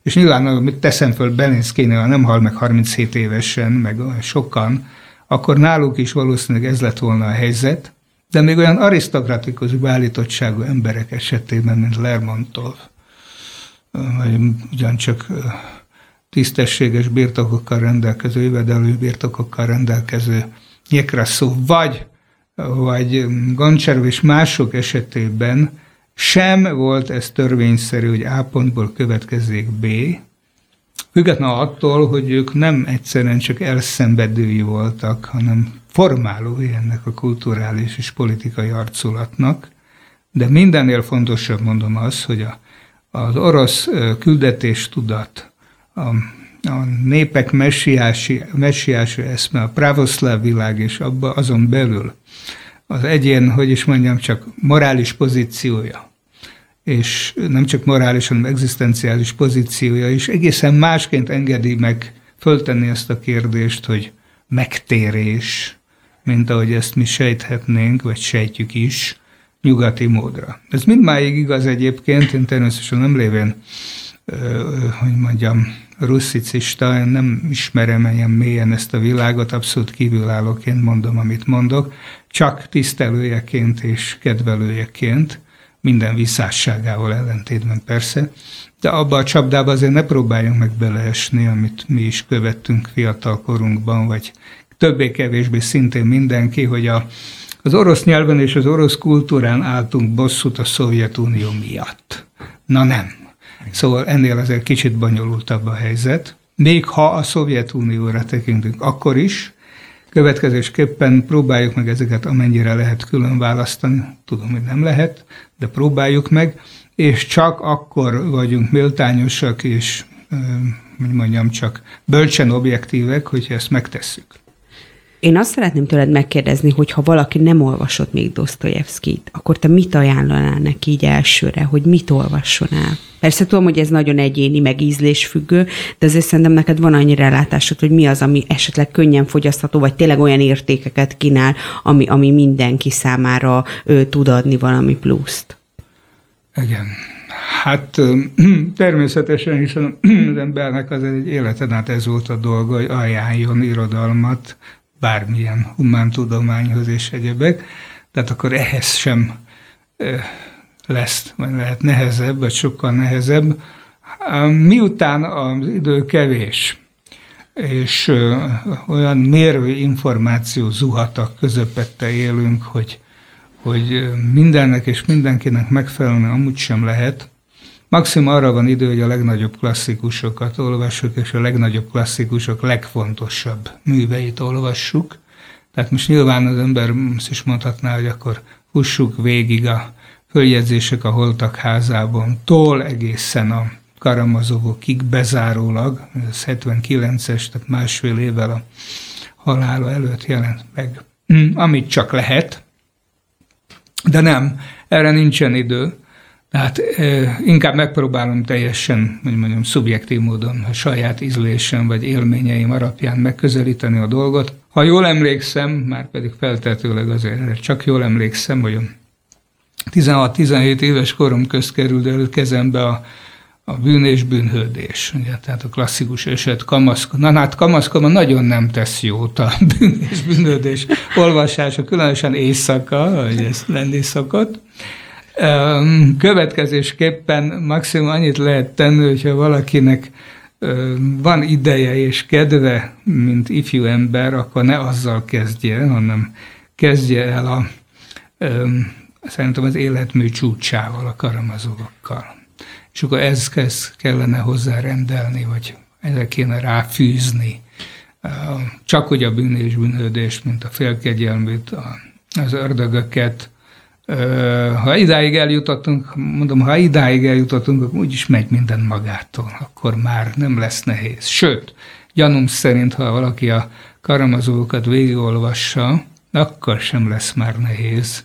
És nyilván, amit teszem föl Belinszkénél, nem hal meg 37 évesen, meg sokan, akkor náluk is valószínűleg ez lett volna a helyzet, de még olyan arisztokratikus beállítottságú emberek esetében, mint Lermontov, vagy ugyancsak tisztességes birtokokkal rendelkező, jövedelő birtokokkal rendelkező Nyekraszó, vagy, vagy Goncserv és mások esetében sem volt ez törvényszerű, hogy A pontból következzék B, függetlenül attól, hogy ők nem egyszerűen csak elszenvedői voltak, hanem formálói ennek a kulturális és politikai arculatnak, de mindennél fontosabb mondom az, hogy a, az orosz küldetés tudat, a a népek messiási, messiási eszme, a pravoszláv világ, és abba azon belül. Az egyén, hogy is mondjam, csak morális pozíciója, és nem csak morális, hanem egzisztenciális pozíciója is. Egészen másként engedi meg föltenni ezt a kérdést, hogy megtérés, mint ahogy ezt mi sejthetnénk, vagy sejtjük is, nyugati módra. Ez mindmáig igaz egyébként, én természetesen nem lévén hogy mondjam, russzicista, én nem ismerem ilyen mélyen ezt a világot, abszolút kívülállóként mondom, amit mondok, csak tisztelőjeként és kedvelőjeként, minden visszásságával ellentétben persze, de abba a csapdába azért ne próbáljunk meg beleesni, amit mi is követtünk fiatal korunkban, vagy többé-kevésbé szintén mindenki, hogy a, az orosz nyelven és az orosz kultúrán álltunk bosszút a Szovjetunió miatt. Na nem. Szóval ennél azért kicsit bonyolultabb a helyzet. Még ha a Szovjetunióra tekintünk, akkor is, Következésképpen próbáljuk meg ezeket amennyire lehet külön választani. Tudom, hogy nem lehet, de próbáljuk meg, és csak akkor vagyunk méltányosak és, hogy mondjam, csak bölcsen objektívek, hogyha ezt megtesszük. Én azt szeretném tőled megkérdezni, hogy ha valaki nem olvasott még Dostoyevskit, akkor te mit ajánlanál neki így elsőre, hogy mit olvasson el? Persze tudom, hogy ez nagyon egyéni, meg ízlésfüggő, de azért szerintem neked van annyi rálátásod, hogy mi az, ami esetleg könnyen fogyasztható, vagy tényleg olyan értékeket kínál, ami, ami mindenki számára ő, tud adni valami pluszt. Igen. Hát [clears throat] természetesen, hiszen [clears throat] az embernek az egy életen át ez volt a dolga, hogy ajánljon irodalmat, bármilyen humántudományhoz és egyebek, tehát akkor ehhez sem lesz, vagy lehet nehezebb, vagy sokkal nehezebb. Miután az idő kevés, és olyan mérő információ zuhatak közepette élünk, hogy, hogy mindennek és mindenkinek megfelelően amúgy sem lehet, Maximum arra van idő, hogy a legnagyobb klasszikusokat olvassuk, és a legnagyobb klasszikusok legfontosabb műveit olvassuk. Tehát most nyilván az ember azt is mondhatná, hogy akkor fussuk végig a följegyzések a holtak házában, tól egészen a Karamazovokig bezárólag, ez 79-es, tehát másfél évvel a halála előtt jelent meg, amit csak lehet, de nem, erre nincsen idő. Tehát inkább megpróbálom teljesen, hogy mondjam, szubjektív módon, a saját ízlésem vagy élményeim alapján megközelíteni a dolgot. Ha jól emlékszem, már pedig feltetőleg azért csak jól emlékszem, hogy 16-17 éves korom közt került elő kezembe a, a bűn és bűnhődés. Ugye, tehát a klasszikus eset kamaszkodom. Na hát kamaszkodom nagyon nem tesz jót a [laughs] bűn és bűnhődés olvasása, különösen éjszaka, hogy ez lenni szokott. Következésképpen maximum annyit lehet tenni, hogyha valakinek van ideje és kedve, mint ifjú ember, akkor ne azzal kezdje, hanem kezdje el a, szerintem az életmű csúcsával, a karamazogokkal. És akkor ez, ez kellene hozzárendelni, vagy ezzel kéne ráfűzni. Csak hogy a bűn és bűnhődés, mint a félkegyelmét, az ördögöket, ha idáig eljutottunk, mondom, ha idáig eljutottunk, akkor úgyis megy minden magától, akkor már nem lesz nehéz. Sőt, gyanúm szerint, ha valaki a karamazókat végigolvassa, akkor sem lesz már nehéz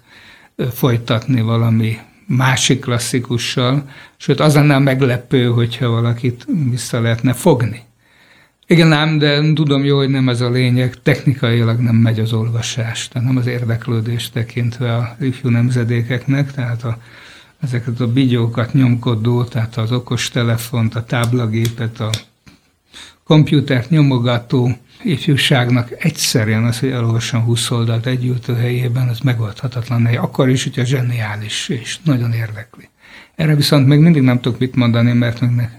folytatni valami másik klasszikussal, sőt az lenne meglepő, hogyha valakit vissza lehetne fogni. Igen, nem, de tudom jó, hogy nem ez a lényeg. Technikailag nem megy az olvasás, tehát nem az érdeklődés tekintve a ifjú nemzedékeknek, tehát a, ezeket a bigyókat nyomkodó, tehát az okos telefont, a táblagépet, a komputert nyomogató ifjúságnak egyszerűen az, hogy elolvasson 20 oldalt egy helyében, az megoldhatatlan nehéz. Akkor is, hogyha zseniális és nagyon érdekli. Erre viszont még mindig nem tudok mit mondani, mert még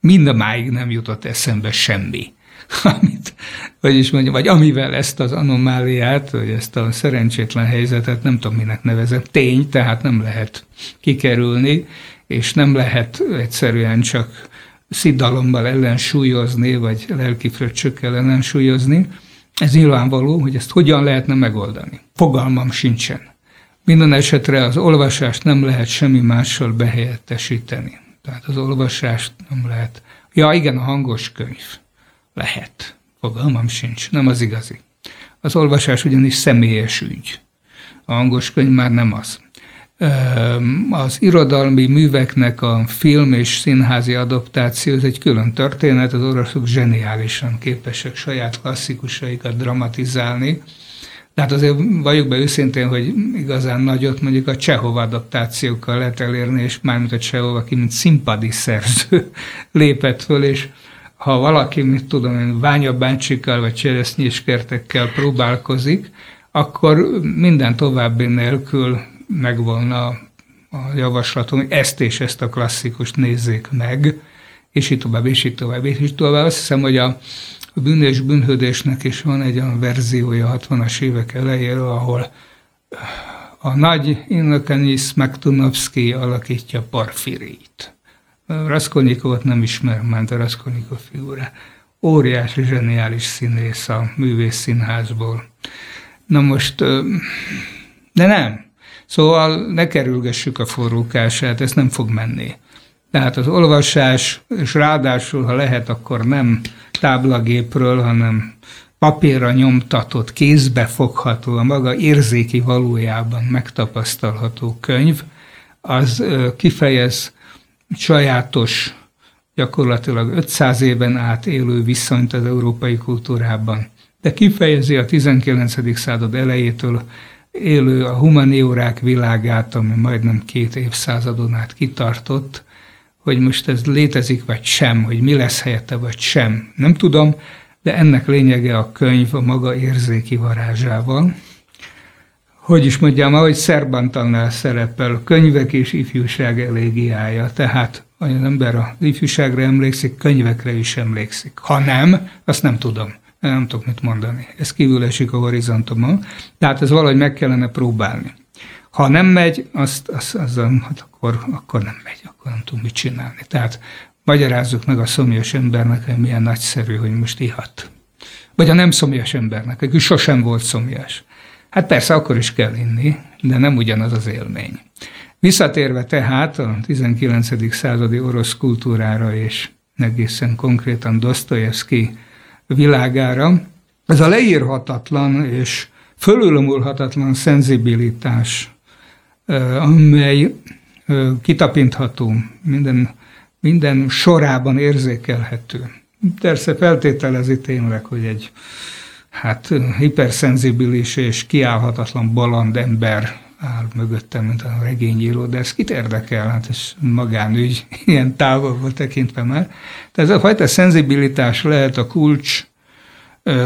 mindemáig nem jutott eszembe semmi. [laughs] Amit, vagyis mondjam, vagy amivel ezt az anomáliát, vagy ezt a szerencsétlen helyzetet, nem tudom minek nevezem, tény, tehát nem lehet kikerülni, és nem lehet egyszerűen csak szidalommal ellensúlyozni, vagy lelki fröccsökkel ellensúlyozni. Ez nyilvánvaló, hogy ezt hogyan lehetne megoldani. Fogalmam sincsen. Minden esetre az olvasást nem lehet semmi mással behelyettesíteni. Tehát az olvasást nem lehet. Ja, igen, a hangos könyv. Lehet. Fogalmam sincs. Nem az igazi. Az olvasás ugyanis személyes ügy. A hangos könyv már nem az. Az irodalmi műveknek a film és színházi adaptáció ez egy külön történet, az oroszok zseniálisan képesek saját klasszikusaikat dramatizálni, Tehát azért vagyok be őszintén, hogy igazán nagyot mondjuk a Csehov adaptációkkal lehet elérni, és mármint a Csehov, aki mint színpadi szerző [laughs] lépett föl, és ha valaki, mit tudom én, ványabáncsikkal vagy cseresznyéskertekkel próbálkozik, akkor minden további nélkül megvolna a javaslatom, hogy ezt és ezt a klasszikust nézzék meg, és így tovább, és így tovább, és így tovább. Azt hiszem, hogy a, a bűn és bűnhődésnek is van egy olyan verziója 60-as évek elejéről, ahol a nagy Innokenis Mektunovszki alakítja Parfirit. Raskolnikovot nem ismer, mert a Raskolnikov figura. Óriási, zseniális színész a művész színházból. Na most, de nem. Szóval ne kerülgessük a forrókását, ez nem fog menni. Tehát az olvasás, és ráadásul, ha lehet, akkor nem táblagépről, hanem papírra nyomtatott, kézbe fogható, a maga érzéki valójában megtapasztalható könyv, az kifejez sajátos, gyakorlatilag 500 éven át élő viszonyt az európai kultúrában, de kifejezi a 19. század elejétől élő a humaniórák világát, ami majdnem két évszázadon át kitartott, hogy most ez létezik vagy sem, hogy mi lesz helyette vagy sem. Nem tudom, de ennek lényege a könyv a maga érzéki varázsával. Hogy is mondjam, ahogy Szerbantannál szerepel, könyvek és ifjúság elégiája, tehát az ember az ifjúságra emlékszik, könyvekre is emlékszik. Ha nem, azt nem tudom. Nem tudok mit mondani. Ez kívül esik a horizontomon. Tehát ez valahogy meg kellene próbálni. Ha nem megy, azt, azt, az, hát akkor, akkor nem megy, akkor nem tudom mit csinálni. Tehát magyarázzuk meg a szomjas embernek, hogy milyen nagyszerű, hogy most ihat. Vagy a nem szomjas embernek, aki sosem volt szomjas. Hát persze, akkor is kell inni, de nem ugyanaz az élmény. Visszatérve tehát a 19. századi orosz kultúrára és egészen konkrétan Dostoyevsky világára, ez a leírhatatlan és fölülmúlhatatlan szenzibilitás amely kitapintható, minden, minden sorában érzékelhető. Persze feltételezi tényleg, hogy egy hát hiperszenzibilis és kiállhatatlan baland ember áll mögöttem, mint a regényíró, de ez kit érdekel? Hát ez magánügy, [laughs] ilyen távolból tekintve már. Tehát ez a fajta szenzibilitás lehet a kulcs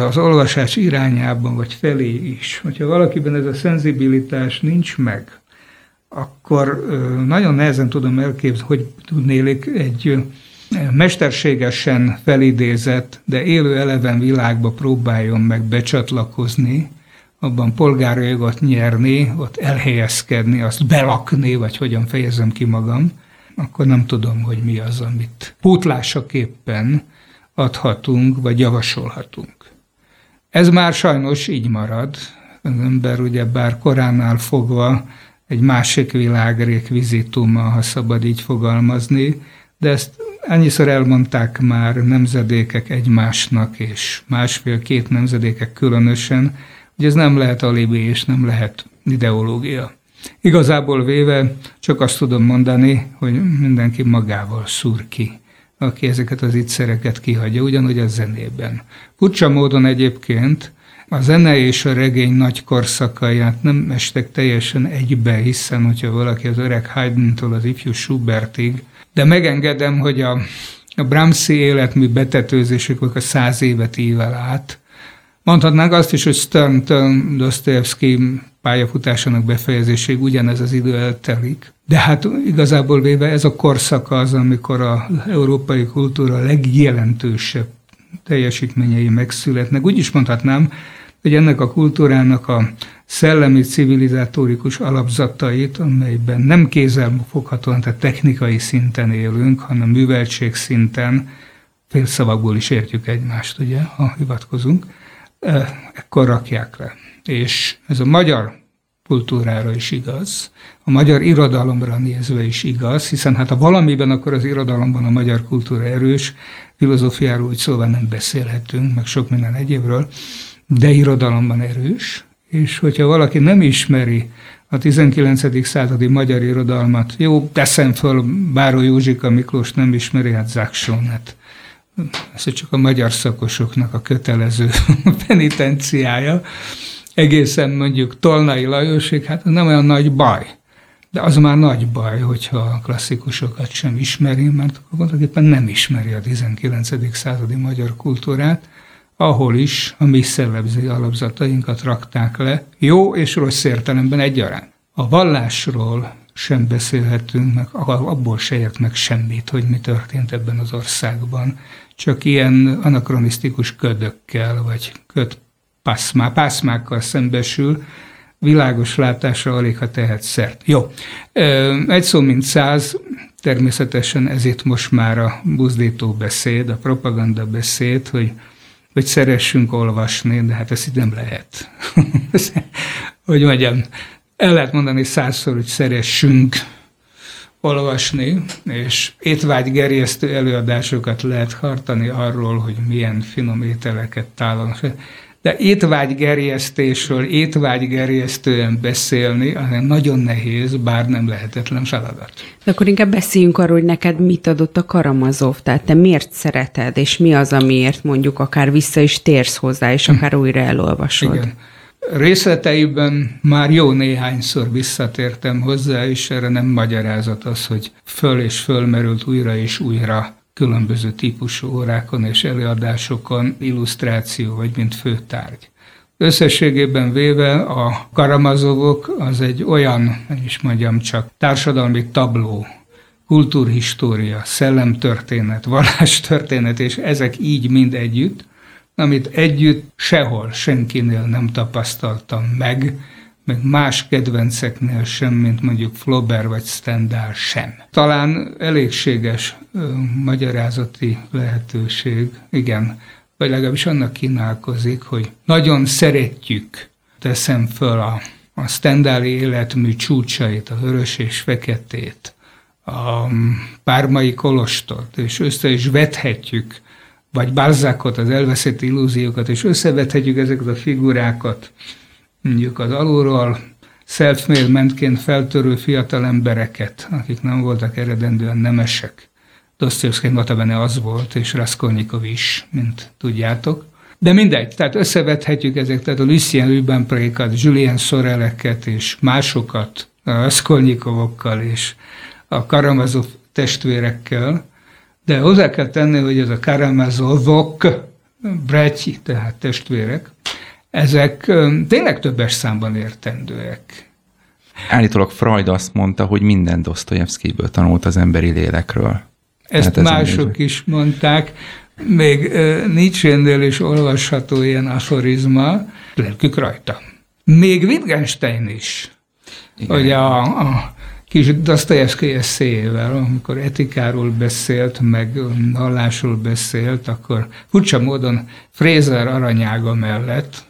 az olvasás irányában, vagy felé is. Hogyha valakiben ez a szenzibilitás nincs meg, akkor nagyon nehezen tudom elképzelni, hogy tudnélik egy mesterségesen felidézett, de élő eleven világba próbáljon meg becsatlakozni, abban polgári jogot nyerni, ott elhelyezkedni, azt belakni, vagy hogyan fejezem ki magam, akkor nem tudom, hogy mi az, amit pótlásaképpen adhatunk, vagy javasolhatunk. Ez már sajnos így marad. Az ember ugye bár koránál fogva egy másik világ rekvizituma, ha szabad így fogalmazni, de ezt annyiszor elmondták már nemzedékek egymásnak, és másfél-két nemzedékek különösen, hogy ez nem lehet alibi, és nem lehet ideológia. Igazából véve csak azt tudom mondani, hogy mindenki magával szúr ki, aki ezeket az ittszereket kihagyja, ugyanúgy a zenében. Furcsa módon egyébként a zene és a regény nagy korszakaját nem estek teljesen egybe, hiszen hogyha valaki az öreg Haydn-tól az ifjú Schubertig, de megengedem, hogy a, a Brahmsi életmű betetőzésük a száz évet ível át. Mondhatnánk azt is, hogy Stern-től Dostoyevsky pályafutásának befejezéséig ugyanez az idő eltelik. De hát igazából véve ez a korszaka az, amikor az európai kultúra legjelentősebb teljesítményei megszületnek. Úgy is mondhatnám, hogy ennek a kultúrának a szellemi civilizátorikus alapzatait, amelyben nem kézzel foghatóan, tehát technikai szinten élünk, hanem műveltség szinten, félszavakból is értjük egymást, ugye, ha hivatkozunk, ekkor rakják le. És ez a magyar kultúrára is igaz, a magyar irodalomra nézve is igaz, hiszen hát ha valamiben, akkor az irodalomban a magyar kultúra erős, filozófiáról úgy szóval nem beszélhetünk, meg sok minden egyébről, de irodalomban erős, és hogyha valaki nem ismeri a 19. századi magyar irodalmat, jó, teszem föl, Báró Józsika Miklós nem ismeri, hát Zákson, hát ez csak a magyar szakosoknak a kötelező [laughs] penitenciája, egészen mondjuk Tolnai Lajosig, hát nem olyan nagy baj. De az már nagy baj, hogyha a klasszikusokat sem ismeri, mert akkor voltaképpen nem ismeri a 19. századi magyar kultúrát, ahol is a mi szellemző alapzatainkat rakták le, jó és rossz értelemben egyaránt. A vallásról sem beszélhetünk, meg abból se ért meg semmit, hogy mi történt ebben az országban. Csak ilyen anakronisztikus ködökkel, vagy köd pászmá, pászmákkal szembesül, világos látásra alig, ha tehet szert. Jó, egy szó mint száz, természetesen ez itt most már a buzdító beszéd, a propaganda beszéd, hogy, hogy szeressünk olvasni, de hát ezt itt nem lehet. [laughs] hogy mondjam, el lehet mondani százszor, hogy szeressünk olvasni, és étvágygerjesztő előadásokat lehet hartani arról, hogy milyen finom ételeket tálunk de étvágygerjesztésről étvágygerjesztően beszélni, az nagyon nehéz, bár nem lehetetlen feladat. De akkor inkább beszéljünk arról, hogy neked mit adott a Karamazov, tehát te miért szereted, és mi az, amiért mondjuk akár vissza is térsz hozzá, és hm. akár újra elolvasod. Igen. Részleteiben már jó néhányszor visszatértem hozzá, és erre nem magyarázat az, hogy föl és fölmerült újra és újra különböző típusú órákon és előadásokon illusztráció vagy mint főtárgy. Összességében véve a Karamazovok az egy olyan, is mondjam csak, társadalmi tabló, kultúrhistória, szellemtörténet, vallástörténet, és ezek így mind együtt, amit együtt sehol senkinél nem tapasztaltam meg, meg más kedvenceknél sem, mint mondjuk Flaubert vagy Stendhal sem. Talán elégséges ö, magyarázati lehetőség, igen, vagy legalábbis annak kínálkozik, hogy nagyon szeretjük, teszem föl a, a Stendhali életmű csúcsait, a vörös és feketét, a pármai kolostort, és össze is vethetjük, vagy Balzacot, az elveszett illúziókat, és összevethetjük ezeket a figurákat mondjuk az alulról self mentként feltörő fiatal embereket, akik nem voltak eredendően nemesek. Dostoyevsky notabene az volt, és Raskolnikov is, mint tudjátok. De mindegy, tehát összevethetjük ezeket, tehát a Lucien Rubinprékat, Julien Soreleket és másokat, a Raskolnikovokkal és a Karamazov testvérekkel, de hozzá kell tenni, hogy ez a Karamazovok, Brechi, tehát testvérek, ezek tényleg többes számban értendőek. Állítólag Freud azt mondta, hogy minden Dostoyevskyből tanult az emberi lélekről. Ezt Tehát mások is mondták. Még Nietzsche-nél is olvasható ilyen aforizma, lelkük rajta. Még Wittgenstein is. Igen. Hogy a, a kis Dostoyevsky eszéjével, amikor etikáról beszélt, meg hallásról beszélt, akkor furcsa módon Fraser aranyága mellett,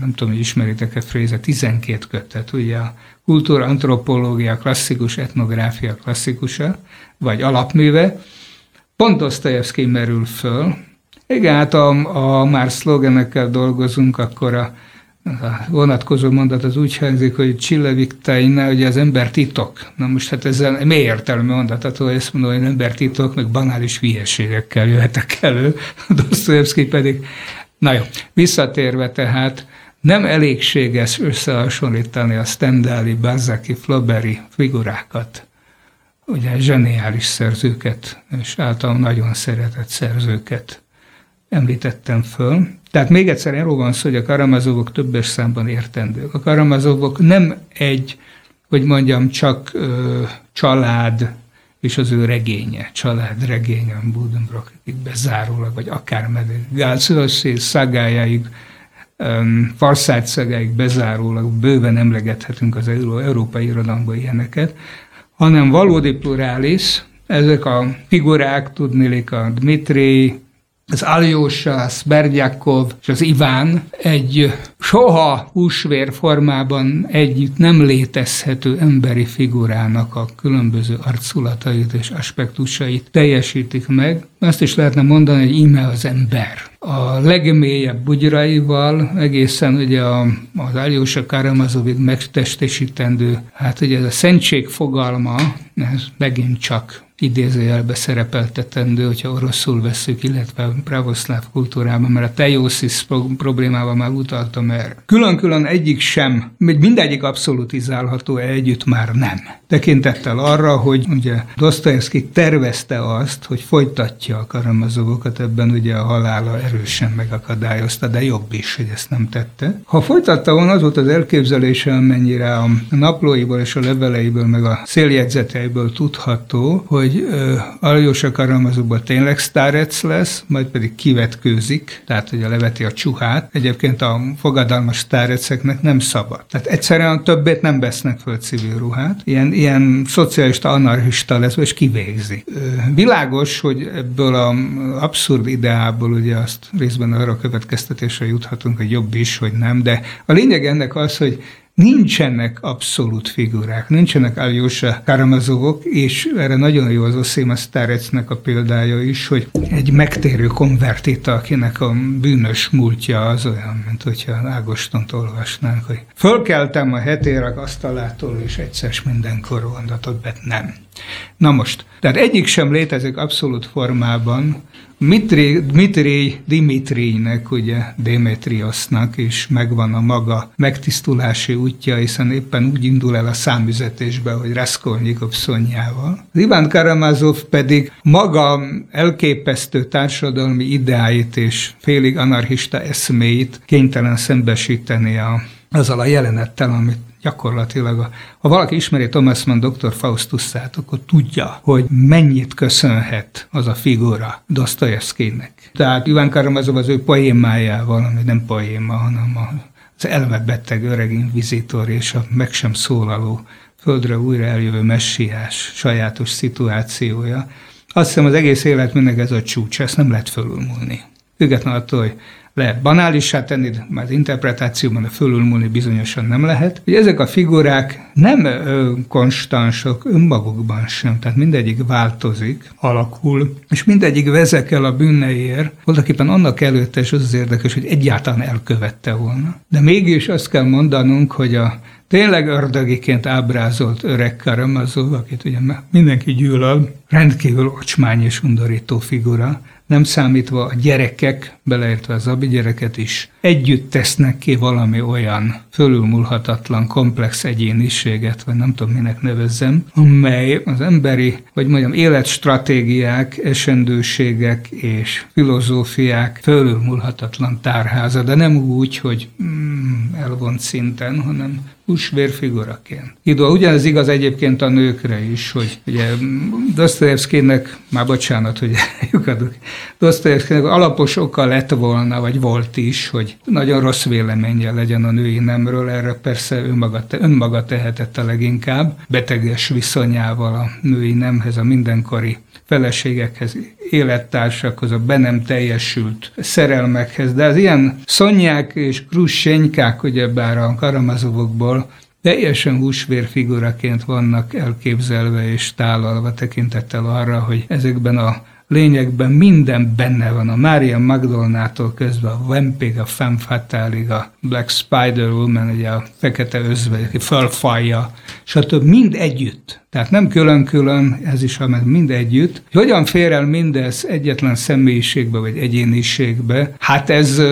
nem tudom, hogy ismeritek-e Fréze, 12 kötet, ugye a kultúra, antropológia, klasszikus etnográfia klasszikusa, vagy alapműve, pont Dostoyevsky merül föl. Igen, hát a, a már szlogenekkel dolgozunk, akkor a, a vonatkozó mondat az úgy hangzik, hogy Csilleviktaina, ugye az ember titok. Na most hát ezzel mély értelmű hogy ezt mondom, hogy ember titok, meg banális hülyeségekkel jöhetek elő. [laughs] Dostoyevsky pedig Na jó, visszatérve tehát, nem elégséges összehasonlítani a Stendhali, Balzaci, Flauberi figurákat, ugye zseniális szerzőket, és általam nagyon szeretett szerzőket említettem föl. Tehát még egyszer erről van szó, hogy a karamazovok többes számban értendők. A karamazovok nem egy, hogy mondjam, csak ö, család és az ő regénye, családregénye, Budenbrockig bezárólag, vagy akár meddig, Gálszőszé szagájáig, farszát szagáig bezárólag bőven emlegethetünk az európai irodalomban ilyeneket, hanem valódi plurális, ezek a figurák, tudnélik a Dmitri, az Aljósa, Szbergyakov és az Iván egy soha húsvér formában együtt nem létezhető emberi figurának a különböző arculatait és aspektusait teljesítik meg. Azt is lehetne mondani, hogy íme az ember. A legmélyebb bugyraival egészen ugye a, az Aljósa Karamazovig megtestesítendő, hát ugye ez a szentség fogalma, ez megint csak idézőjelbe szerepeltetendő, hogyha oroszul veszük, illetve a pravoszláv kultúrában, mert a teiosis problémával már utaltam erre. Külön-külön egyik sem, mindegyik abszolutizálható együtt már nem. Tekintettel arra, hogy ugye Dostoyevsky tervezte azt, hogy folytatja a karamazovokat, ebben ugye a halála erősen megakadályozta, de jobb is, hogy ezt nem tette. Ha folytatta volna, az volt az elképzelése, amennyire a naplóiból és a leveleiből, meg a széljegyzeteiből tudható, hogy Aljósa Karamazóban tényleg sztárec lesz, majd pedig kivetkőzik, tehát hogy a leveti a csuhát. Egyébként a fogadalmas sztáreceknek nem szabad. Tehát egyszerűen többet nem vesznek föl civil ruhát. Ilyen, ilyen szocialista, anarchista lesz, és kivégzi. Világos, hogy ebből az abszurd ideából ugye azt részben arra a következtetésre juthatunk, hogy jobb is, hogy nem, de a lényeg ennek az, hogy nincsenek abszolút figurák, nincsenek Aljosha Karamazovok, és erre nagyon jó az Oszéma Starecnek a példája is, hogy egy megtérő konvertita, akinek a bűnös múltja az olyan, mint hogyha Ágostont olvasnánk, hogy fölkeltem a hetérak asztalától, és egyszer mindenkor mondatot bet nem. Na most, tehát egyik sem létezik abszolút formában, Mitri, Dmitri Dimitrinek, ugye Demetriosnak is megvan a maga megtisztulási útja, hiszen éppen úgy indul el a számüzetésbe, hogy Raskolnikov szonyjával. Iván Karamazov pedig maga elképesztő társadalmi ideáit és félig anarchista eszméit kénytelen szembesíteni a, azzal a jelenettel, amit gyakorlatilag, a, ha valaki ismeri Thomas Mann dr. Faustusát, akkor tudja, hogy mennyit köszönhet az a figura Dostoyevskynek. Tehát Iván Karamazov az ő poémájával, ami nem poéma, hanem az elmebeteg öreg invizitor és a meg sem szólaló földre újra eljövő messiás sajátos szituációja. Azt hiszem az egész életműnek ez a csúcs, ezt nem lehet fölülmúlni. Függetlenül attól, hogy lehet banálissá tenni, már az interpretációban a fölülmúlni bizonyosan nem lehet. Hogy ezek a figurák nem konstansok önmagukban sem, tehát mindegyik változik, alakul, és mindegyik vezekel a bűneiért. Voltaképpen annak előtte, és az az érdekes, hogy egyáltalán elkövette volna. De mégis azt kell mondanunk, hogy a tényleg ördögiként ábrázolt öreg Karamazov, akit ugye mindenki gyűlöl, rendkívül ocsmány és undorító figura, nem számítva a gyerekek, beleértve az abi gyereket is, együtt tesznek ki valami olyan fölülmúlhatatlan, komplex egyéniséget, vagy nem tudom, minek nevezzem, amely az emberi, vagy mondjam, életstratégiák, esendőségek és filozófiák fölülmúlhatatlan tárháza, de nem úgy, hogy mm, elvont szinten, hanem húsvérfiguraként. Idő, ugyanez igaz egyébként a nőkre is, hogy ugye Dostoyevskynek, már bocsánat, hogy [laughs] lyukadok, Dostoyevskynek alapos oka lett volna, vagy volt is, hogy nagyon rossz véleménye legyen a női nemről, erre persze önmaga, önmaga tehetett a leginkább, beteges viszonyával a női nemhez, a mindenkori feleségekhez, élettársakhoz, a be nem teljesült szerelmekhez, de az ilyen szonyák és krussenykák, ugyebár a karamazovokból teljesen húsvérfiguraként vannak elképzelve és tálalva tekintettel arra, hogy ezekben a lényegben minden benne van. A Mária Magdolnától kezdve a Vampig, a Femme Fatale, a Black Spider Woman, ugye a fekete özvegy, aki fölfalja, stb. mind együtt. Tehát nem külön-külön, ez is, hanem mind együtt. Hogyan fér el mindez egyetlen személyiségbe vagy egyéniségbe? Hát ez,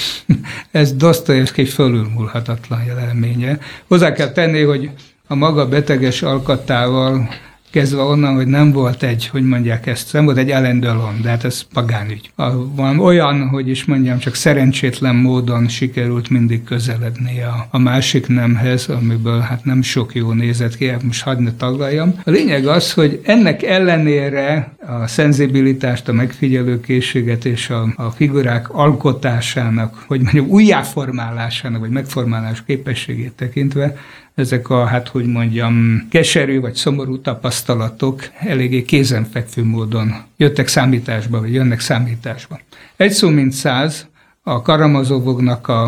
[laughs] ez Dostoyevsky fölülmúlhatatlan jelenménye. Hozzá kell tenni, hogy a maga beteges alkatával kezdve onnan, hogy nem volt egy, hogy mondják ezt, nem volt egy Alain Delon, de hát ez pagánügy. Van olyan, hogy is mondjam, csak szerencsétlen módon sikerült mindig közeledni a, a másik nemhez, amiből hát nem sok jó nézett ki, hát most hadd ne taglaljam. A lényeg az, hogy ennek ellenére a szenzibilitást, a megfigyelőkészséget és a, a figurák alkotásának, hogy mondjam, újjáformálásának, vagy megformálás képességét tekintve ezek a, hát hogy mondjam, keserű vagy szomorú tapasztalatok eléggé kézenfekvő módon jöttek számításba, vagy jönnek számításba. Egy szó mint száz, a karamazovoknak a,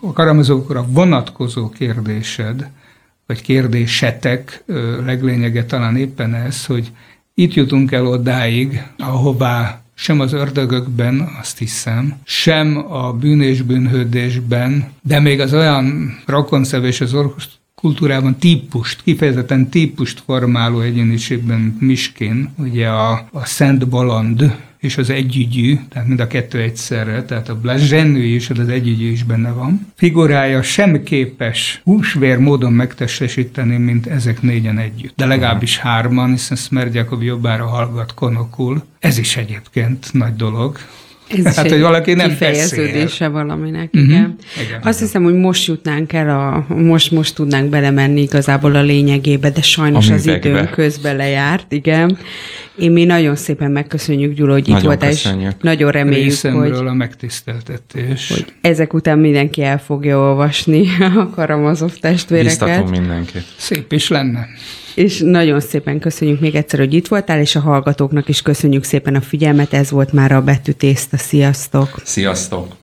a karamazovokra vonatkozó kérdésed, vagy kérdésetek leglényege talán éppen ez, hogy itt jutunk el odáig, ahová sem az ördögökben, azt hiszem, sem a bűn és bűnhődésben, de még az olyan rokonszevés az kultúrában típust, kifejezetten típust formáló egyéniségben Miskin, ugye a, a Szent Baland és az együgyű, tehát mind a kettő egyszerre, tehát a Blazsenő is, az együgyű is benne van. Figurája sem képes húsvér módon megtestesíteni, mint ezek négyen együtt. De legalábbis hárman, hiszen Smerdjakov jobbára hallgat konokul. Ez is egyébként nagy dolog. Ez hát, hogy valaki nem kifejeződése beszél. valaminek, uh-huh. igen. igen. Azt hiszem, hogy most jutnánk el, a, most, most tudnánk belemenni igazából a lényegébe, de sajnos az időn közben lejárt, igen. Én mi nagyon szépen megköszönjük, Gyula, hogy nagyon itt voltál, és nagyon reméljük, Részemről hogy, a megtiszteltetés. hogy ezek után mindenki el fogja olvasni [laughs] a Karamazov testvéreket. Biztatom mindenkit. Szép is lenne. És nagyon szépen köszönjük még egyszer, hogy itt voltál, és a hallgatóknak is köszönjük szépen a figyelmet. Ez volt már a betűtészta. Sziasztok! Sziasztok!